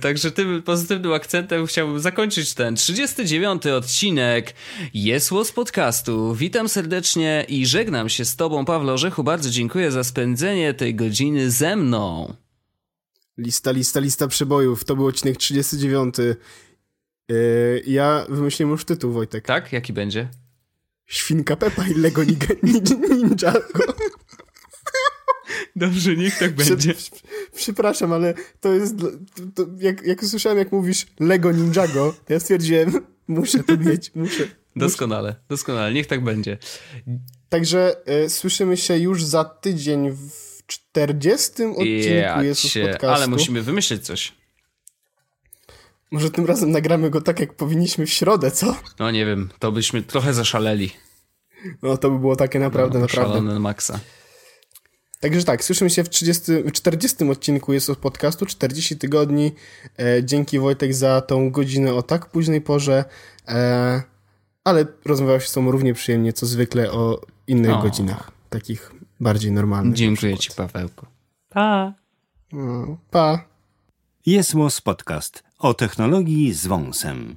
także tym pozytywnym akcentem chciałbym zakończyć ten 39 odcinek Jesło z podcastu. Witam serdecznie i żegnam się z tobą, Pawlo Orzechu. Bardzo dziękuję za spędzenie tej godziny ze mną. Lista, lista, lista przebojów. To był odcinek 39. Yy, e, ja wymyśliłem już tytuł, Wojtek. Tak? Jaki będzie? Świnka Pepa i Lego Ninjago. Dobrze, niech tak będzie. Przepraszam, ale to jest. To, jak, jak usłyszałem, jak mówisz Lego Ninjago, ja stwierdziłem, (laughs) muszę to mieć, muszę. Doskonale, muszę. doskonale, niech tak będzie. Także y, słyszymy się już za tydzień w 40 odcinku ja Jezus Podcastu. Ale musimy wymyślić coś. Może tym razem nagramy go tak, jak powinniśmy w środę, co? No nie wiem, to byśmy trochę zaszaleli. No to by było takie naprawdę, no, naprawdę. Szalone maksa. Także tak, słyszymy się w 30, 40 odcinku jest od podcastu, 40 tygodni. E, dzięki Wojtek za tą godzinę o tak późnej porze, e, ale rozmawiał się z tobą równie przyjemnie, co zwykle o innych o. godzinach, takich bardziej normalnych. Dziękuję ci, Pawełku. Pa. No, pa. Jest Podcast o technologii z wąsem.